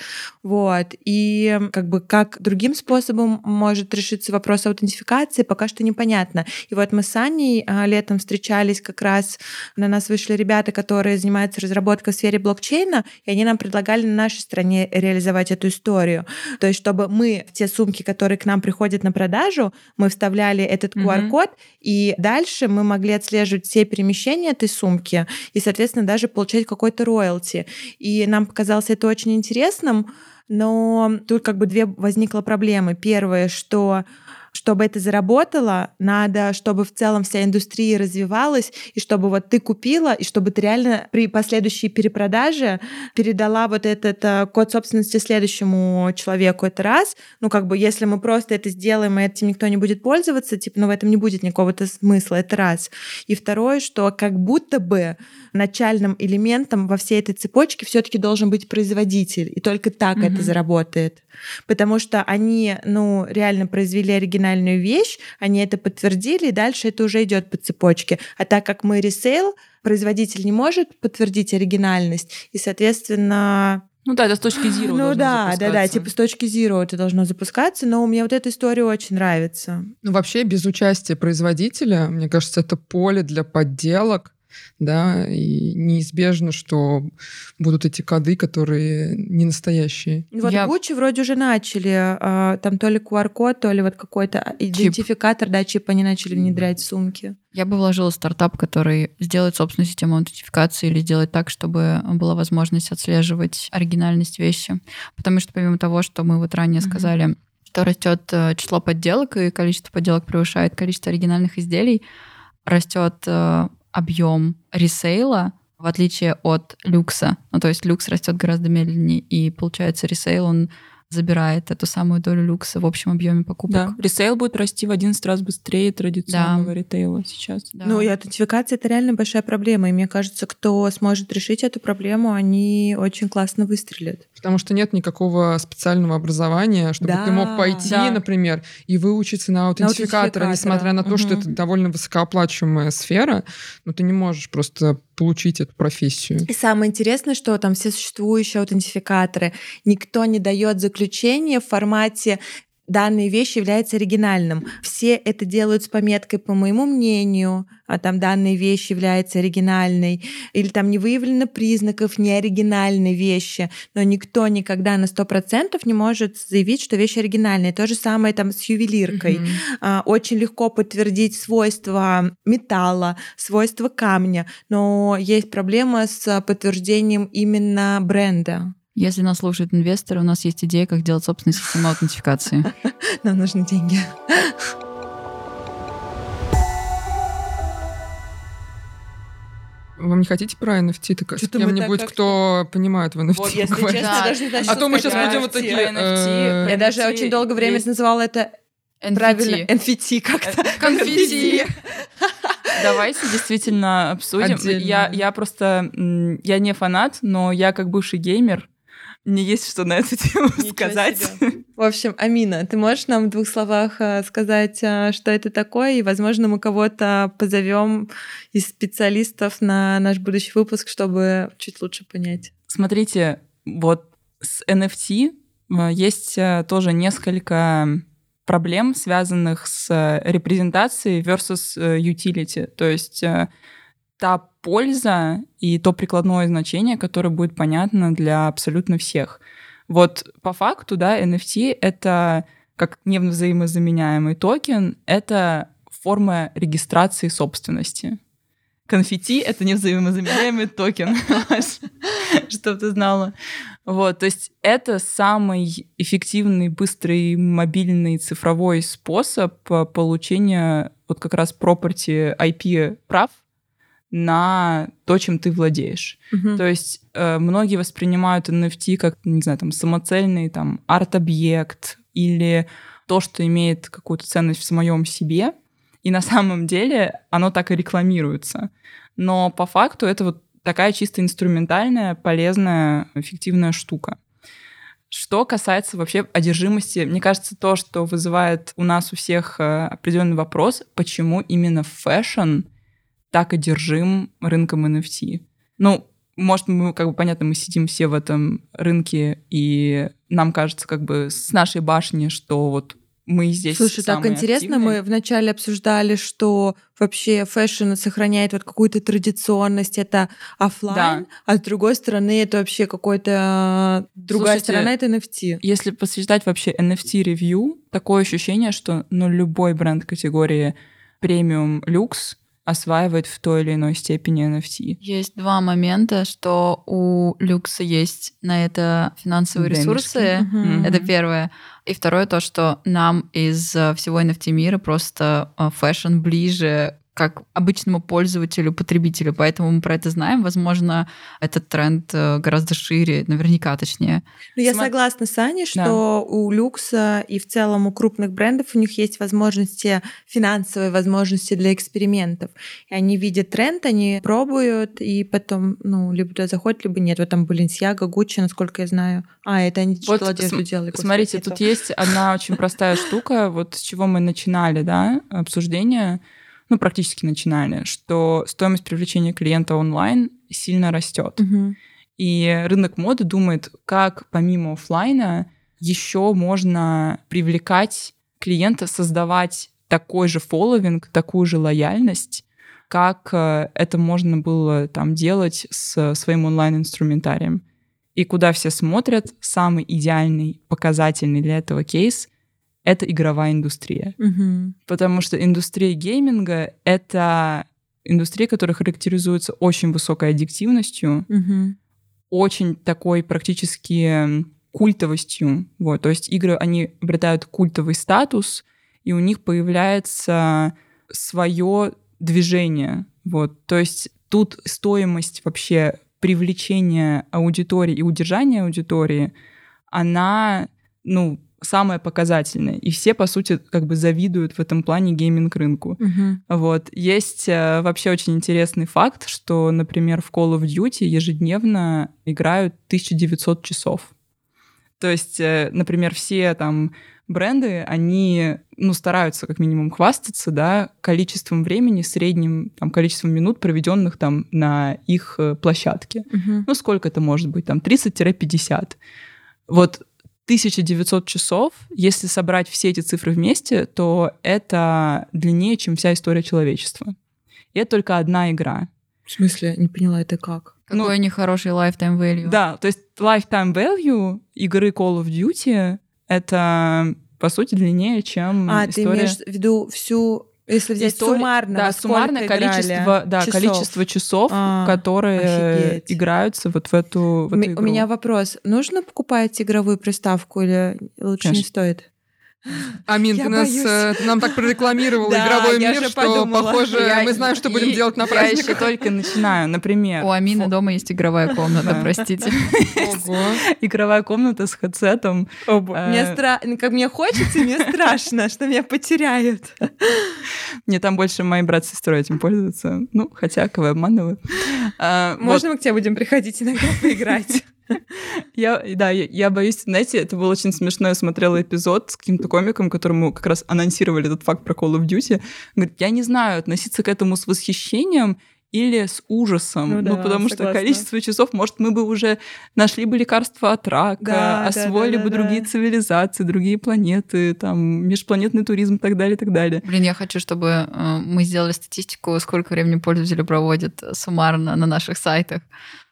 Вот. И как бы как другим способом может решиться вопрос аутентификации, пока что непонятно. И вот мы с Аней а, летом встречались как раз, на нас вышли ребята, которые занимаются разработкой в сфере блокчейна, и они нам предлагали на нашей стране реализовать эту историю. То есть чтобы мы в те сумки, которые к нам приходят на продажу, мы вставляли этот QR-код, mm-hmm. и дальше мы могли отслеживать все перемещения этой сумки и, соответственно, даже получать какой-то роялти. И нам показалось это очень интересным, но тут как бы две возникла проблемы. Первое, что чтобы это заработало, надо, чтобы в целом вся индустрия развивалась, и чтобы вот ты купила, и чтобы ты реально при последующей перепродаже передала вот этот э, код собственности следующему человеку. Это раз. Ну, как бы, если мы просто это сделаем, и этим никто не будет пользоваться, типа, ну, в этом не будет никакого-то смысла. Это раз. И второе, что как будто бы начальным элементом во всей этой цепочке все-таки должен быть производитель, и только так mm-hmm. это заработает. Потому что они, ну, реально произвели оригинальный оригинальную вещь, они это подтвердили, и дальше это уже идет по цепочке. А так как мы ресейл, производитель не может подтвердить оригинальность, и, соответственно, ну да, это с точки zero Ну да, да, да, типа с точки zero это должно запускаться, но мне вот эта история очень нравится. Ну вообще без участия производителя, мне кажется, это поле для подделок да, и неизбежно, что будут эти коды, которые не настоящие. Вот Я... Гуччи вроде уже начали, а, там то ли QR-код, то ли вот какой-то идентификатор, чип. да, чип они начали внедрять в сумки. Я бы вложила стартап, который сделает собственную систему аутентификации или сделает так, чтобы была возможность отслеживать оригинальность вещи. Потому что помимо того, что мы вот ранее mm-hmm. сказали, что растет э, число подделок, и количество подделок превышает количество оригинальных изделий, растет э, объем ресейла, в отличие от люкса. Ну, то есть люкс растет гораздо медленнее, и получается ресейл, он забирает эту самую долю люкса в общем объеме покупок. Да, ресейл будет расти в 11 раз быстрее традиционного да. ритейла сейчас. Да. Ну и аутентификация это реально большая проблема, и мне кажется, кто сможет решить эту проблему, они очень классно выстрелят. Потому что нет никакого специального образования, чтобы да, ты мог пойти, да. например, и выучиться на аутентификатора, на несмотря на то, угу. что это довольно высокооплачиваемая сфера, но ты не можешь просто получить эту профессию. И самое интересное, что там все существующие аутентификаторы, никто не дает заключение в формате данная вещь является оригинальным. Все это делают с пометкой «по моему мнению», а там данная вещь является оригинальной, или там не выявлено признаков неоригинальной вещи, но никто никогда на сто процентов не может заявить, что вещь оригинальная. То же самое там с ювелиркой. Mm-hmm. Очень легко подтвердить свойства металла, свойства камня, но есть проблема с подтверждением именно бренда. Если нас слушают инвесторы, у нас есть идея, как делать собственную систему аутентификации. Нам нужны деньги. Вам не хотите про NFT? Так с кем-нибудь, кто понимает в NFT вот, если честно, да. даже не знаю, А то мы сейчас будем вот такие... NFT. Э, Я даже очень долгое время называла это правильно NFT как-то. Конфетти. Давайте действительно обсудим. Я, я просто... Я не фанат, но я как бывший геймер, мне есть что на эту тему Ничего сказать. Себе. В общем, Амина, ты можешь нам в двух словах э, сказать, э, что это такое, и, возможно, мы кого-то позовем из специалистов на наш будущий выпуск, чтобы чуть лучше понять. Смотрите, вот с NFT э, есть тоже несколько проблем, связанных с репрезентацией versus utility. То есть та польза и то прикладное значение, которое будет понятно для абсолютно всех. Вот по факту, да, NFT — это как невзаимозаменяемый токен, это форма регистрации собственности. Конфетти — это невзаимозаменяемый токен, чтобы ты знала. Вот, то есть это самый эффективный, быстрый, мобильный, цифровой способ получения вот как раз property IP прав на то, чем ты владеешь. Uh-huh. То есть э, многие воспринимают NFT как, не знаю, там, самоцельный там, арт-объект или то, что имеет какую-то ценность в самом себе, и на самом деле оно так и рекламируется. Но по факту это вот такая чисто инструментальная, полезная, эффективная штука. Что касается вообще одержимости, мне кажется, то, что вызывает у нас у всех э, определенный вопрос, почему именно фэшн — так одержим рынком NFT. Ну, может, мы, как бы, понятно, мы сидим все в этом рынке, и нам кажется, как бы, с нашей башни, что вот мы здесь Слушай, так интересно, активные. мы вначале обсуждали, что вообще фэшн сохраняет вот какую-то традиционность, это офлайн, да. а с другой стороны это вообще какой-то другая Слушайте, сторона это NFT. Если посчитать вообще NFT revenue, такое ощущение, что ну любой бренд категории премиум люкс осваивает в той или иной степени NFT. Есть два момента, что у люкса есть на это финансовые Денежки. ресурсы. Mm-hmm. Это первое. И второе то, что нам из всего NFT мира просто э, фэшн ближе как обычному пользователю, потребителю. Поэтому мы про это знаем. Возможно, этот тренд э, гораздо шире, наверняка точнее. Ну, я Сма... согласна с Аней, что да. у люкса и в целом у крупных брендов у них есть возможности, финансовые возможности для экспериментов. И они видят тренд, они пробуют, и потом, ну, либо туда заходят, либо нет. Вот там Balenciaga, Gucci, насколько я знаю. А, это они вот одежду делали. Смотрите, тут есть одна очень простая штука, вот с чего мы начинали, да, обсуждение — ну, практически начинали, что стоимость привлечения клиента онлайн сильно растет. Угу. И рынок моды думает, как помимо офлайна еще можно привлекать клиента, создавать такой же фолловинг, такую же лояльность как э, это можно было там делать с своим онлайн-инструментарием. И куда все смотрят, самый идеальный, показательный для этого кейс — это игровая индустрия. Мгм. Потому что индустрия гейминга — это индустрия, которая характеризуется очень высокой аддиктивностью, Мгм. очень такой практически культовостью. Вот, то есть игры, они обретают культовый статус, и у них появляется свое движение. Вот, то есть тут стоимость вообще привлечения аудитории и удержания аудитории, она, ну, самая показательная. И все, по сути, как бы завидуют в этом плане гейминг-рынку. Мгм. Вот. Есть э, вообще очень интересный факт, что, например, в Call of Duty ежедневно играют 1900 часов. То есть, э, например, все там бренды, они, ну, стараются как минимум хвастаться, да, количеством времени, средним там, количеством минут, проведенных там на их э, площадке. Мгм. Ну, сколько это может быть? Там 30-50. Вот 1900 часов, если собрать все эти цифры вместе, то это длиннее, чем вся история человечества. И это только одна игра. В смысле? Не поняла, это как? Ну, Какой нехороший lifetime value. Да, то есть lifetime value игры Call of Duty — это, по сути, длиннее, чем А, ты история... имеешь в виду всю... Если взять История- суммарно, да, играли количество, да, часов? количество часов, А, которые офигеть. играются вот в эту, в У эту игру. У меня вопрос. Нужно покупать игровую приставку или лучше не Конечно. стоит? Амин, Я ты нас, боюсь. э, нам так прорекламировал Да, игровой мир, что, подумала. похоже, Я- мы знаем, что будем и- делать на Я еще праздник. только начинаю. Например, У Амины фо- дома есть игровая комната, Да. простите. Ого. игровая комната с хедсетом. Э, Мне стра... ну, как мне хочется, мне страшно, что меня потеряют. Мне там больше мои брат с сестрой этим пользуются. Ну, хотя, кого обманываю. Вот. Можно мы к тебе будем приходить иногда поиграть? Я, да, я, я боюсь, знаете, это был очень смешно. Я смотрела эпизод с каким-то комиком, которому как раз анонсировали этот факт про Call of Duty. Говорит, я не знаю, относиться к этому с восхищением или с ужасом. Ну Ну, да, потому что согласна. количество часов, может, мы бы уже нашли бы лекарства от рака, Да, да, освоили да, бы да, другие да. цивилизации, другие планеты, там, межпланетный туризм и так далее, и так далее. Блин, я хочу, чтобы э, мы сделали статистику, сколько времени пользователи проводят суммарно на наших сайтах.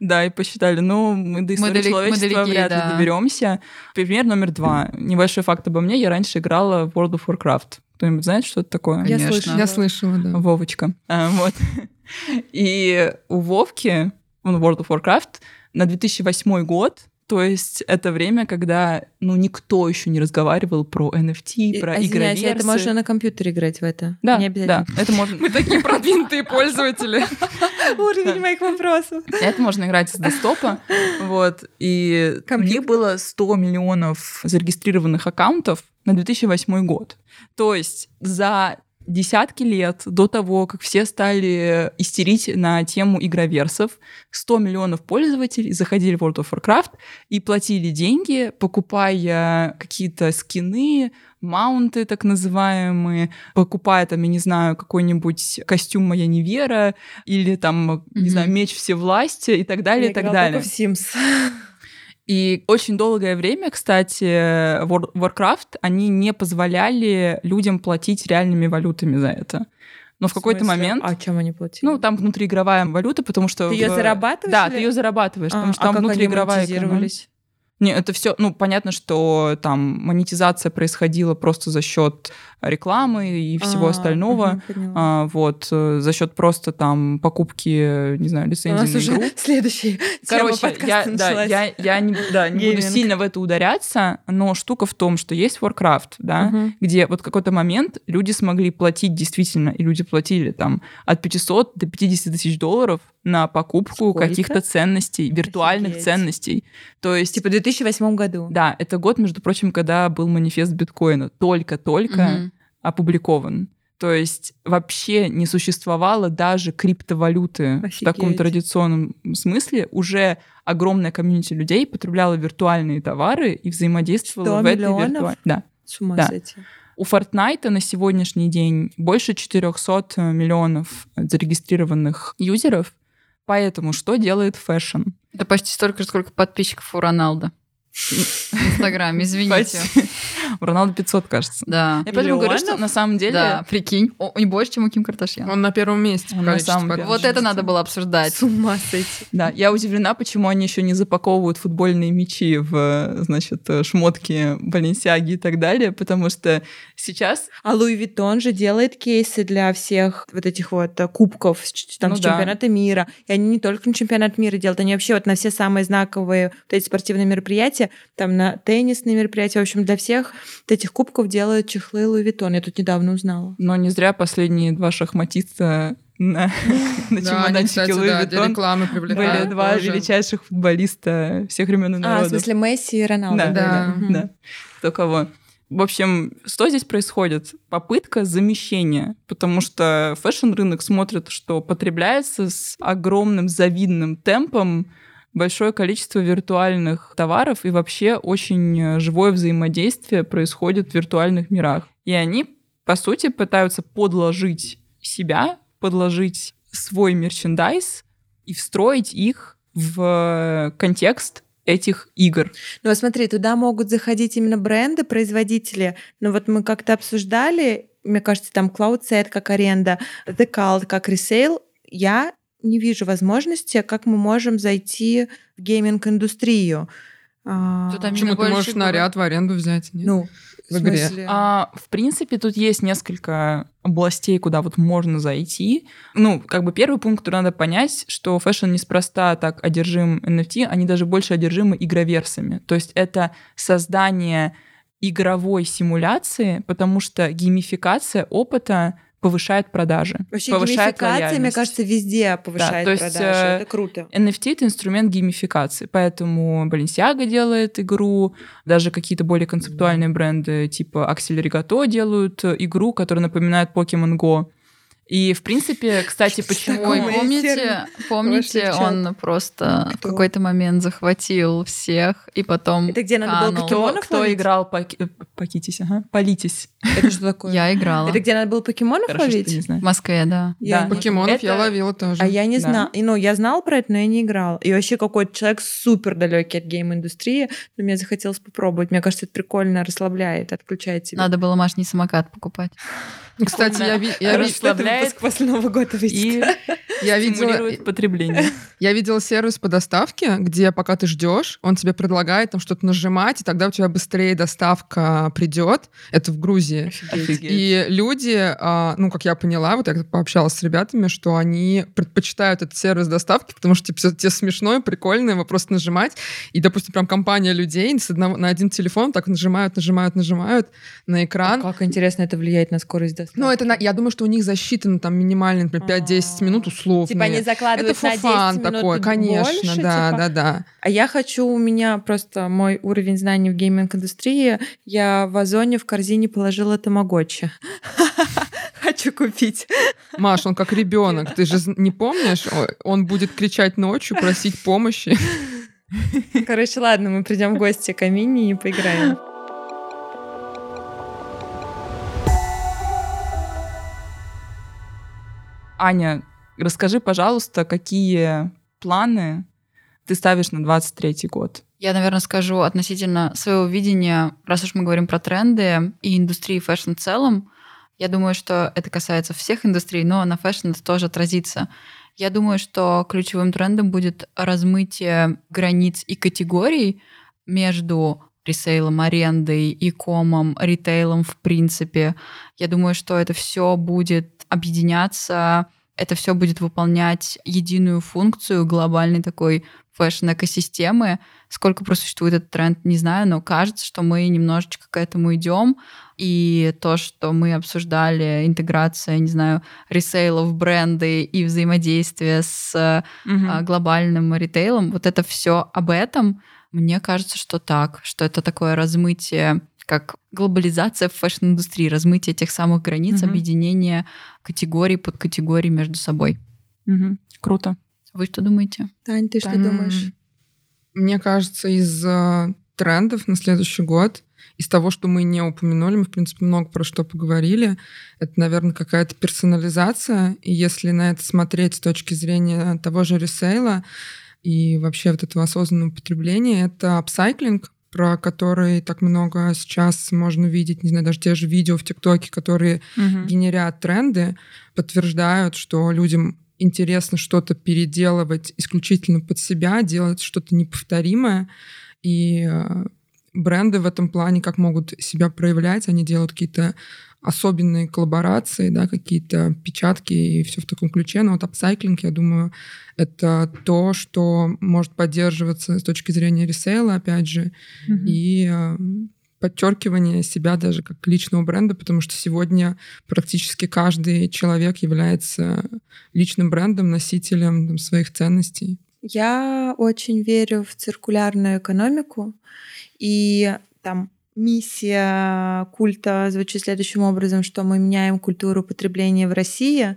Да, и посчитали, ну, мы до истории далек- мы человечества далеки, вряд ли да. доберемся. Пример номер два. Небольшой факт обо мне. Я раньше играла в World of Warcraft. Кто-нибудь знает, что это такое? Я слышала. Я слышала, да. Вовочка. А, вот. И у Вовки, он World of Warcraft, на 2008 год, то есть это время, когда ну, никто еще не разговаривал про NFT, про А, Извиняюсь, игроверсы. это можно на компьютере играть в это? Да, Не да, обязательно. это можно, Мы такие продвинутые пользователи. Уровень моих вопросов. Это можно играть с десктопа. Вот. И у них было 100 миллионов зарегистрированных аккаунтов на 2008 год. То есть за десятки лет до того, как все стали истерить на тему игроверсов, 100 миллионов пользователей заходили в World of Warcraft и платили деньги, покупая какие-то скины, маунты так называемые, покупая там, я не знаю, какой-нибудь костюм «Моя невера» или там, не Мгм. знаю, меч всевластия и так далее, Я и так далее. в Sims. И очень долгое время, кстати, War- Warcraft, они не позволяли людям платить реальными валютами за это. Но в, какой-то смысле? момент... А чем они платили? Ну, там внутриигровая валюта, потому что... Ты в- зарабатываешь Да, или- ты ее зарабатываешь, А, потому что а там внутриигровая монетизировались? Не, это все, ну, понятно, что там монетизация происходила просто за счет рекламы и всего А, остального. поняла. А, вот, за счет просто там покупки, не знаю, У лицензии нас на уже игру. следующая Короче, тема я, да, я, я не, да, не буду сильно в это ударяться, но штука в том, что есть Warcraft, да, Мгм. где вот какой-то момент люди смогли платить действительно, и люди платили там от 500 до 50 тысяч долларов на покупку каких-то ценностей, виртуальных Офигеть. ценностей. То есть, Типа в 2008 году. да, это год, между прочим, когда был манифест биткоина, только-только Мгм. опубликован. То есть вообще не существовало даже криптовалюты в Офигеть. таком традиционном смысле. Уже огромное комьюнити людей потребляло виртуальные товары и взаимодействовало 100 в этой виртуальной... Да. С ума Да. сойти. У Fortnite на сегодняшний день больше 400 миллионов зарегистрированных юзеров. Поэтому что делает фэшн? Это почти столько же, сколько подписчиков у Роналда. В Инстаграме, извините. Спасибо. У Роналду 500, кажется. Да. Я поэтому говорю, что на самом деле... Да, прикинь. О, не больше, чем у Ким Кардашьян. Он на первом месте. Он на самом. Вот это надо было обсуждать. С ума сойти. Да, я удивлена, почему они еще не запаковывают футбольные мячи в, значит, шмотки Баленсиаги и так далее, потому что сейчас... А Луи Виттон же делает кейсы для всех вот этих вот э, кубков, там, Ну с да. чемпионата мира. И они не только на чемпионат мира делают, они вообще вот на все самые знаковые вот эти спортивные мероприятия, там на теннисные мероприятия, в общем, для всех вот этих кубков делают чехлы Louis Vuitton. Я тут недавно узнала. Но не зря последние два шахматиста на, на Да, чемоданчике Луи да, Vuitton были два тоже. величайших футболиста всех времен и А, в народов. смысле Месси и Роналду. Да, да. Да. Кто кого. В общем, что здесь происходит? Попытка замещения, потому что фэшн-рынок смотрит, что потребляется с огромным завидным темпом большое количество виртуальных товаров и вообще очень э, живое взаимодействие происходит в виртуальных мирах. И они, по сути, пытаются подложить себя, подложить свой мерчендайз и встроить их в контекст этих игр. Ну, смотри, туда могут заходить именно бренды, производители. Но вот мы как-то обсуждали, мне кажется, там CloudSet как аренда, The Cult как ресейл. Я не вижу возможности, как мы можем зайти в гейминг-индустрию. А, там Почему ты можешь было. наряд в аренду взять? нет? Ну, в игре. смысле? А, в принципе, тут есть несколько областей, куда вот можно зайти. Ну, как бы первый пункт, который надо понять, что фэшн неспроста так одержим NFT, они даже больше одержимы игроверсами. То есть это создание игровой симуляции, потому что геймификация опыта повышает продажи, Вообще повышает геймификация, мне кажется, везде повышает то есть, продажи. э, Это круто. NFT — это инструмент геймификации, поэтому Balenciaga делает игру, даже какие-то более концептуальные бренды типа Axel Rigato делают игру, которая напоминает Pokemon Go. И, в принципе, кстати, почему... Ой, Такое помните, помните, в он просто в Кто? какой-то момент захватил всех, и потом Это где надо было канул. Кто, покемонов кто ловить? играл Поки- э, Покитесь, ага, Политесь. Это что такое? Я играла. Это где надо было покемонов Хорошо, что ты ловить? В. Москве, да. Я Да. Покемонов я Это- ловила тоже. А я не Да. знала. И, Ну, я знала про это, но я не играла. И вообще какой-то человек супер далекий от гейм-индустрии, но мне захотелось попробовать. Мне кажется, это прикольно расслабляет, отключает тебя. Надо было Маш не самокат покупать. Кстати, я, ви- я, Расслабляет после Нового года и я видела, потребление. я видела сервис по доставке, где пока ты ждешь, он тебе предлагает там что-то нажимать, и тогда у тебя быстрее доставка придет. Это в Грузии. Офигеть. И люди, а, ну, как я поняла, вот я пообщалась с ребятами, что они предпочитают этот сервис доставки, потому что типа, тебе смешно и прикольно его просто нажимать. И, допустим, прям компания людей с одного, на один телефон так нажимают, нажимают, нажимают на экран. Как интересно это влияет на скорость доставки. Ну, это, на- я думаю, что у них засчитано там минимально, например, 5-10 минут условно. Типа они закладывают это на 10 фуфан минут такой, конечно, больше, да, типа? да, да. А я хочу, у меня просто мой уровень знаний в гейминг-индустрии, я в Озоне в корзине положила тамагочи. Хочу купить. Маш, он как ребенок, ты же не помнишь? Он будет кричать ночью, просить помощи. Короче, ладно, мы придем в гости к Амине и поиграем. Аня, расскажи, пожалуйста, какие планы ты ставишь на 23 год? Я, наверное, скажу относительно своего видения, раз уж мы говорим про тренды и индустрии фэшн в целом, я думаю, что это касается всех индустрий, но на фэшн это тоже отразится. Я думаю, что ключевым трендом будет размытие границ и категорий между ресейлом, арендой, и e-com ом, ритейлом в принципе. Я думаю, что это все будет объединяться, это все будет выполнять единую функцию глобальной такой фэшн-экосистемы. Сколько просуществует этот тренд, не знаю, но кажется, что мы немножечко к этому идем. И то, что мы обсуждали, интеграция, не знаю, ресейлов, бренды и взаимодействие с а, глобальным ритейлом, вот это все об этом. Мне кажется, что так, что это такое размытие, как глобализация в фэшн-индустрии, размытие тех самых границ, Мгм. объединение категорий, подкатегорий между собой. Мгм. Круто. Вы что думаете? Тань, ты что Там, думаешь? Мне кажется, из э, трендов на следующий год, из того, что мы не упомянули, мы, в принципе, много про что поговорили, это, наверное, какая-то персонализация. И если на это смотреть с точки зрения того же ресейла и вообще вот этого осознанного потребления, это апсайклинг, про который так много сейчас можно видеть, не знаю, даже те же видео в ТикТоке, которые угу. генерят тренды, подтверждают, что людям интересно что-то переделывать исключительно под себя, делать что-то неповторимое. И э, бренды в этом плане как могут себя проявлять, они делают какие-то особенные коллаборации, да, какие-то печатки и все в таком ключе. Но вот апсайклинг, я думаю, это то, что может поддерживаться с точки зрения ресейла, опять же, mm-hmm. и э, подчеркивание себя даже как личного бренда, потому что сегодня практически каждый человек является личным брендом, носителем там, своих ценностей. Я очень верю в циркулярную экономику, и там миссия культа звучит следующим образом, что мы меняем культуру потребления в России,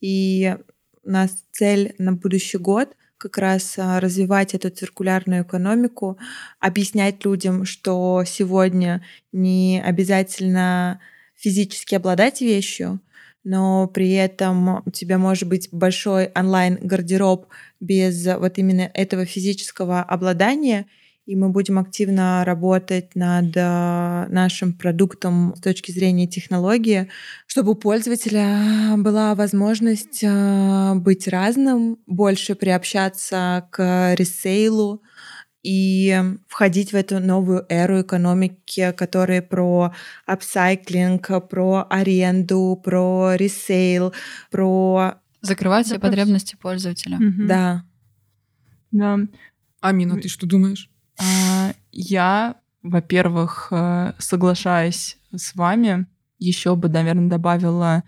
и у нас цель на будущий год как раз а, развивать эту циркулярную экономику, объяснять людям, что сегодня не обязательно физически обладать вещью, но при этом у тебя может быть большой онлайн-гардероб без вот именно этого физического обладания, и мы будем активно работать над э, нашим продуктом с точки зрения технологии, чтобы у пользователя была возможность э, быть разным, больше приобщаться к ресейлу, и входить в эту новую эру экономики, которая про апсайклинг, про аренду, про ресейл, про... Закрывать все потребности пользователя. Mm-hmm. Да. Да. Амина, ты что думаешь? А, я, во-первых, э, соглашаясь с вами, еще бы, наверное, добавила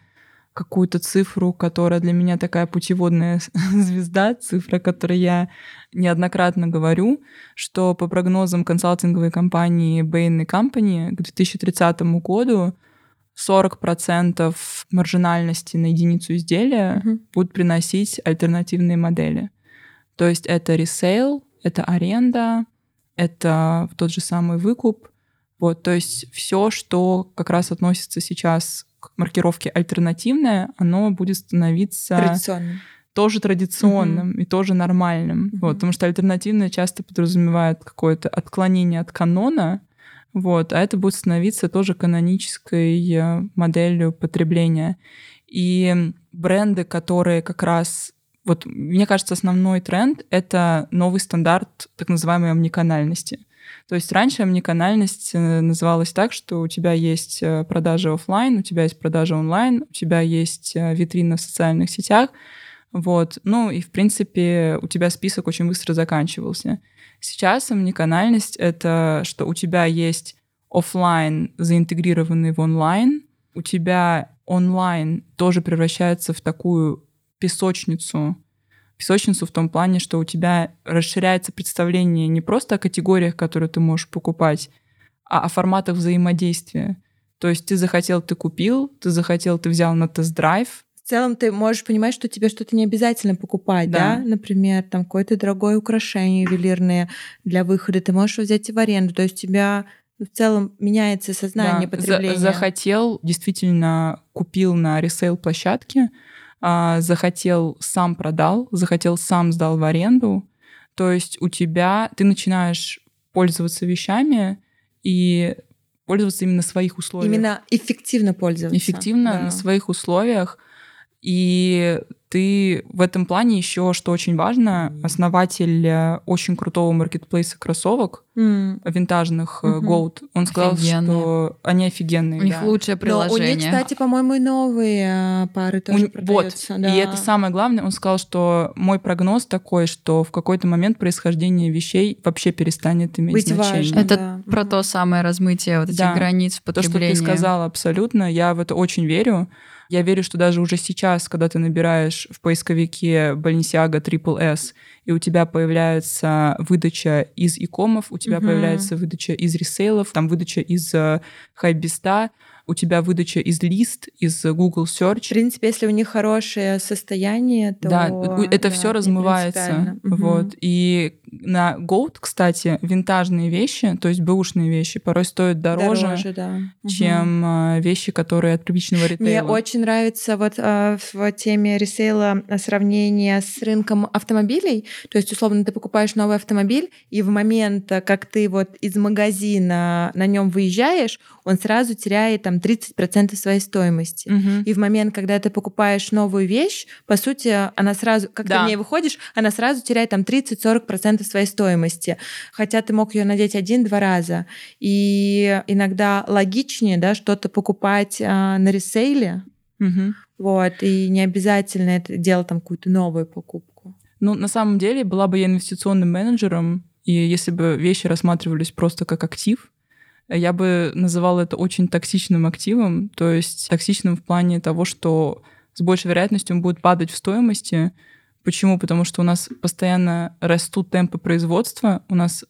какую-то цифру, которая для меня такая путеводная звезда, цифра, которой я неоднократно говорю, что по прогнозам консалтинговой компании Bain Company к 2030 году 40% маржинальности на единицу изделия mm-hmm. будут приносить альтернативные модели. То есть это ресейл, это аренда, это тот же самый выкуп. Вот, то есть все, что как раз относится сейчас к маркировке альтернативное, оно будет становиться традиционным. тоже традиционным uh-huh. и тоже нормальным. Uh-huh. Вот, потому что альтернативное часто подразумевает какое-то отклонение от канона, вот, а это будет становиться тоже канонической э, моделью потребления. И бренды, которые как раз вот мне кажется, основной тренд — это новый стандарт так называемой омниканальности. То есть раньше омниканальность э, называлась так, что у тебя есть э, продажа офлайн, у тебя есть продажа онлайн, у тебя есть э, витрина в социальных сетях, вот. Ну и, в принципе, у тебя список очень быстро заканчивался. Сейчас омниканальность — это что у тебя есть офлайн, заинтегрированный в онлайн, у тебя онлайн тоже превращается в такую песочницу. Песочницу в том плане, что у тебя расширяется представление не просто о категориях, которые ты можешь покупать, а о форматах взаимодействия. То есть ты захотел, ты купил, ты захотел, ты взял на тест-драйв, в целом ты можешь понимать, что тебе что-то не обязательно покупать, да? да? Например, там какое-то дорогое украшение ювелирное для выхода, ты можешь взять и в аренду. То есть у тебя в целом меняется сознание да. потребления. За захотел, действительно купил на ресейл площадке, а, захотел, сам продал, захотел, сам сдал в аренду. То есть у тебя ты начинаешь пользоваться вещами и пользоваться именно своих условиях. Именно эффективно пользоваться. Эффективно да. на своих условиях. И ты в этом плане еще, что очень важно, основатель э, очень крутого маркетплейса кроссовок mm. винтажных mm-hmm. Goat, он сказал, офигенные. что они офигенные. У них да. лучшее приложение. Но у них, кстати, по-моему, и новые пары тоже у... продаются. Вот. Да. И это самое главное. Он сказал, что мой прогноз такой, что в какой-то момент происхождение вещей вообще перестанет иметь Быть значение. Важно, это да. про то самое размытие вот этих да. границ потребления. То, что ты сказала, абсолютно. Я в это очень верю. Я верю, что даже уже сейчас, когда ты набираешь в поисковике Balenciaga Triple S, и у тебя появляется выдача из икомов, у тебя угу. появляется выдача из ресейлов, там выдача из э, хайбиста, у тебя выдача из лист, из Google Search. В принципе, если у них хорошее состояние, то... Да, это да, все размывается. Вот. И на Goat, кстати, винтажные вещи, то есть бэушные вещи, порой стоят дороже, дороже да. чем угу. вещи, которые от привычного ритейла. Мне очень нравится вот э, в теме ресейла сравнение с рынком автомобилей. То есть, условно, ты покупаешь новый автомобиль, и в момент, как ты вот из магазина на нем выезжаешь, он сразу теряет там 30% своей стоимости. Угу. И в момент, когда ты покупаешь новую вещь, по сути, она сразу, как да. ты в ней выходишь, она сразу теряет там 30-40% своей стоимости. Хотя ты мог ее надеть один-два раза. И иногда логичнее, да, что-то покупать а, на ресейле, угу. вот, и не обязательно это делать там какую-то новую покупку. Ну, на самом деле, была бы я инвестиционным менеджером, и если бы вещи рассматривались просто как актив, я бы называла это очень токсичным активом, то есть токсичным в плане того, что с большей вероятностью он будет падать в стоимости. Почему? Потому что у нас постоянно растут темпы производства, у нас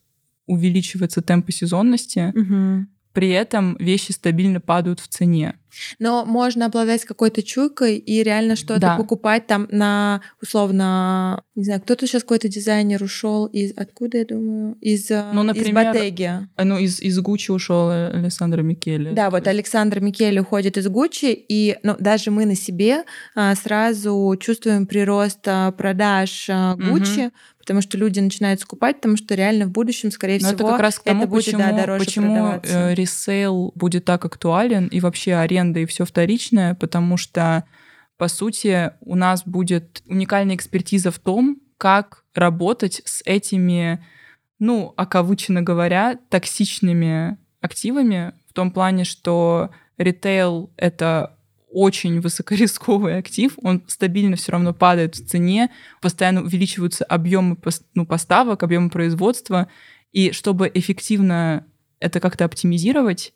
увеличиваются темпы сезонности, угу. при этом вещи стабильно падают в цене. Но можно обладать какой-то чуйкой и реально что-то да. покупать там на условно, не знаю, кто-то сейчас какой-то дизайнер ушел из откуда я думаю из э, ну, например, из Ботеги. Э, ну из из Гуччи ушел Александр Микеле. Да, вот Александр Микеле уходит из Гуччи и ну даже мы на себе а, сразу чувствуем прирост а, продаж а, Гуччи, угу потому что люди начинают скупать, потому что реально в будущем, скорее Но всего, это как раз к тому, будет почему, да, дороже почему продаваться. Э, ресейл будет так актуален и вообще аренда и все вторичное, потому что, по сути, у нас будет уникальная экспертиза в том, как работать с этими, ну, окавыченно говоря, токсичными активами, в том плане, что ритейл — это очень высокорисковый актив, он стабильно все равно падает в цене, постоянно увеличиваются объемы ну, поставок, объемы производства, и чтобы эффективно это как-то оптимизировать,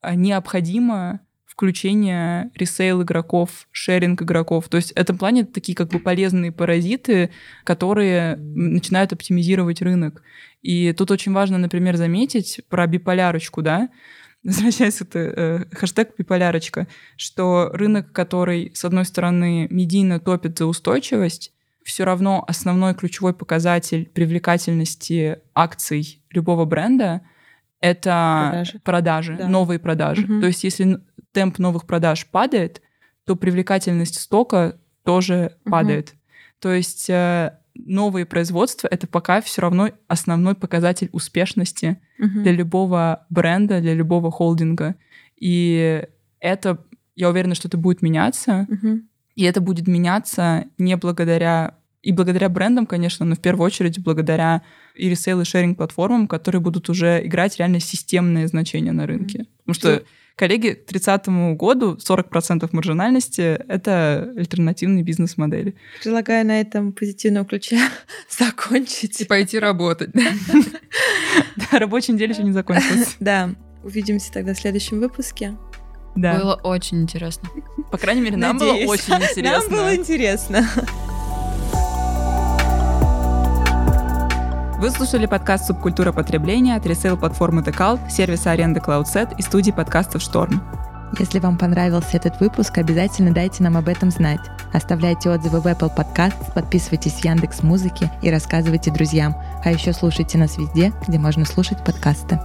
а, необходимо включение ресейл игроков, шеринг игроков. То есть в этом плане такие как бы полезные паразиты, которые начинают оптимизировать рынок. И тут очень важно, например, заметить про биполярочку, да, возвращаясь к э, хэштег биполярочка, что рынок, который, с одной стороны, медийно топит за устойчивость, все равно основной ключевой показатель привлекательности акций любого бренда это продажи, продажи да. новые продажи. Угу. То есть если темп новых продаж падает, то привлекательность стока тоже угу. падает. То есть э, новые производства это пока все равно основной показатель успешности угу. для любого бренда, для любого холдинга. И это, я уверена, что это будет меняться. Угу. И это будет меняться не благодаря и благодаря брендам, конечно, но в первую очередь благодаря и ресейл, и шеринг платформам, которые будут уже играть реально системное значение на рынке. Потому что коллеги, к 30 году 40% маржинальности — это альтернативные бизнес-модели. Предлагаю на этом позитивном ключе закончить. И пойти работать. Да, рабочая неделя еще не закончилась. Да, увидимся тогда в следующем выпуске. Да. Было очень интересно. По крайней мере, нам было очень интересно. Нам было интересно. Вы слушали подкаст «Субкультура потребления» от ресейл-платформы Decalt, сервиса аренды CloudSet и студии подкастов «Шторм». Если вам понравился этот выпуск, обязательно дайте нам об этом знать. Оставляйте отзывы в Apple Podcast, подписывайтесь в Яндекс Музыке и рассказывайте друзьям. А еще слушайте нас везде, где можно слушать подкасты.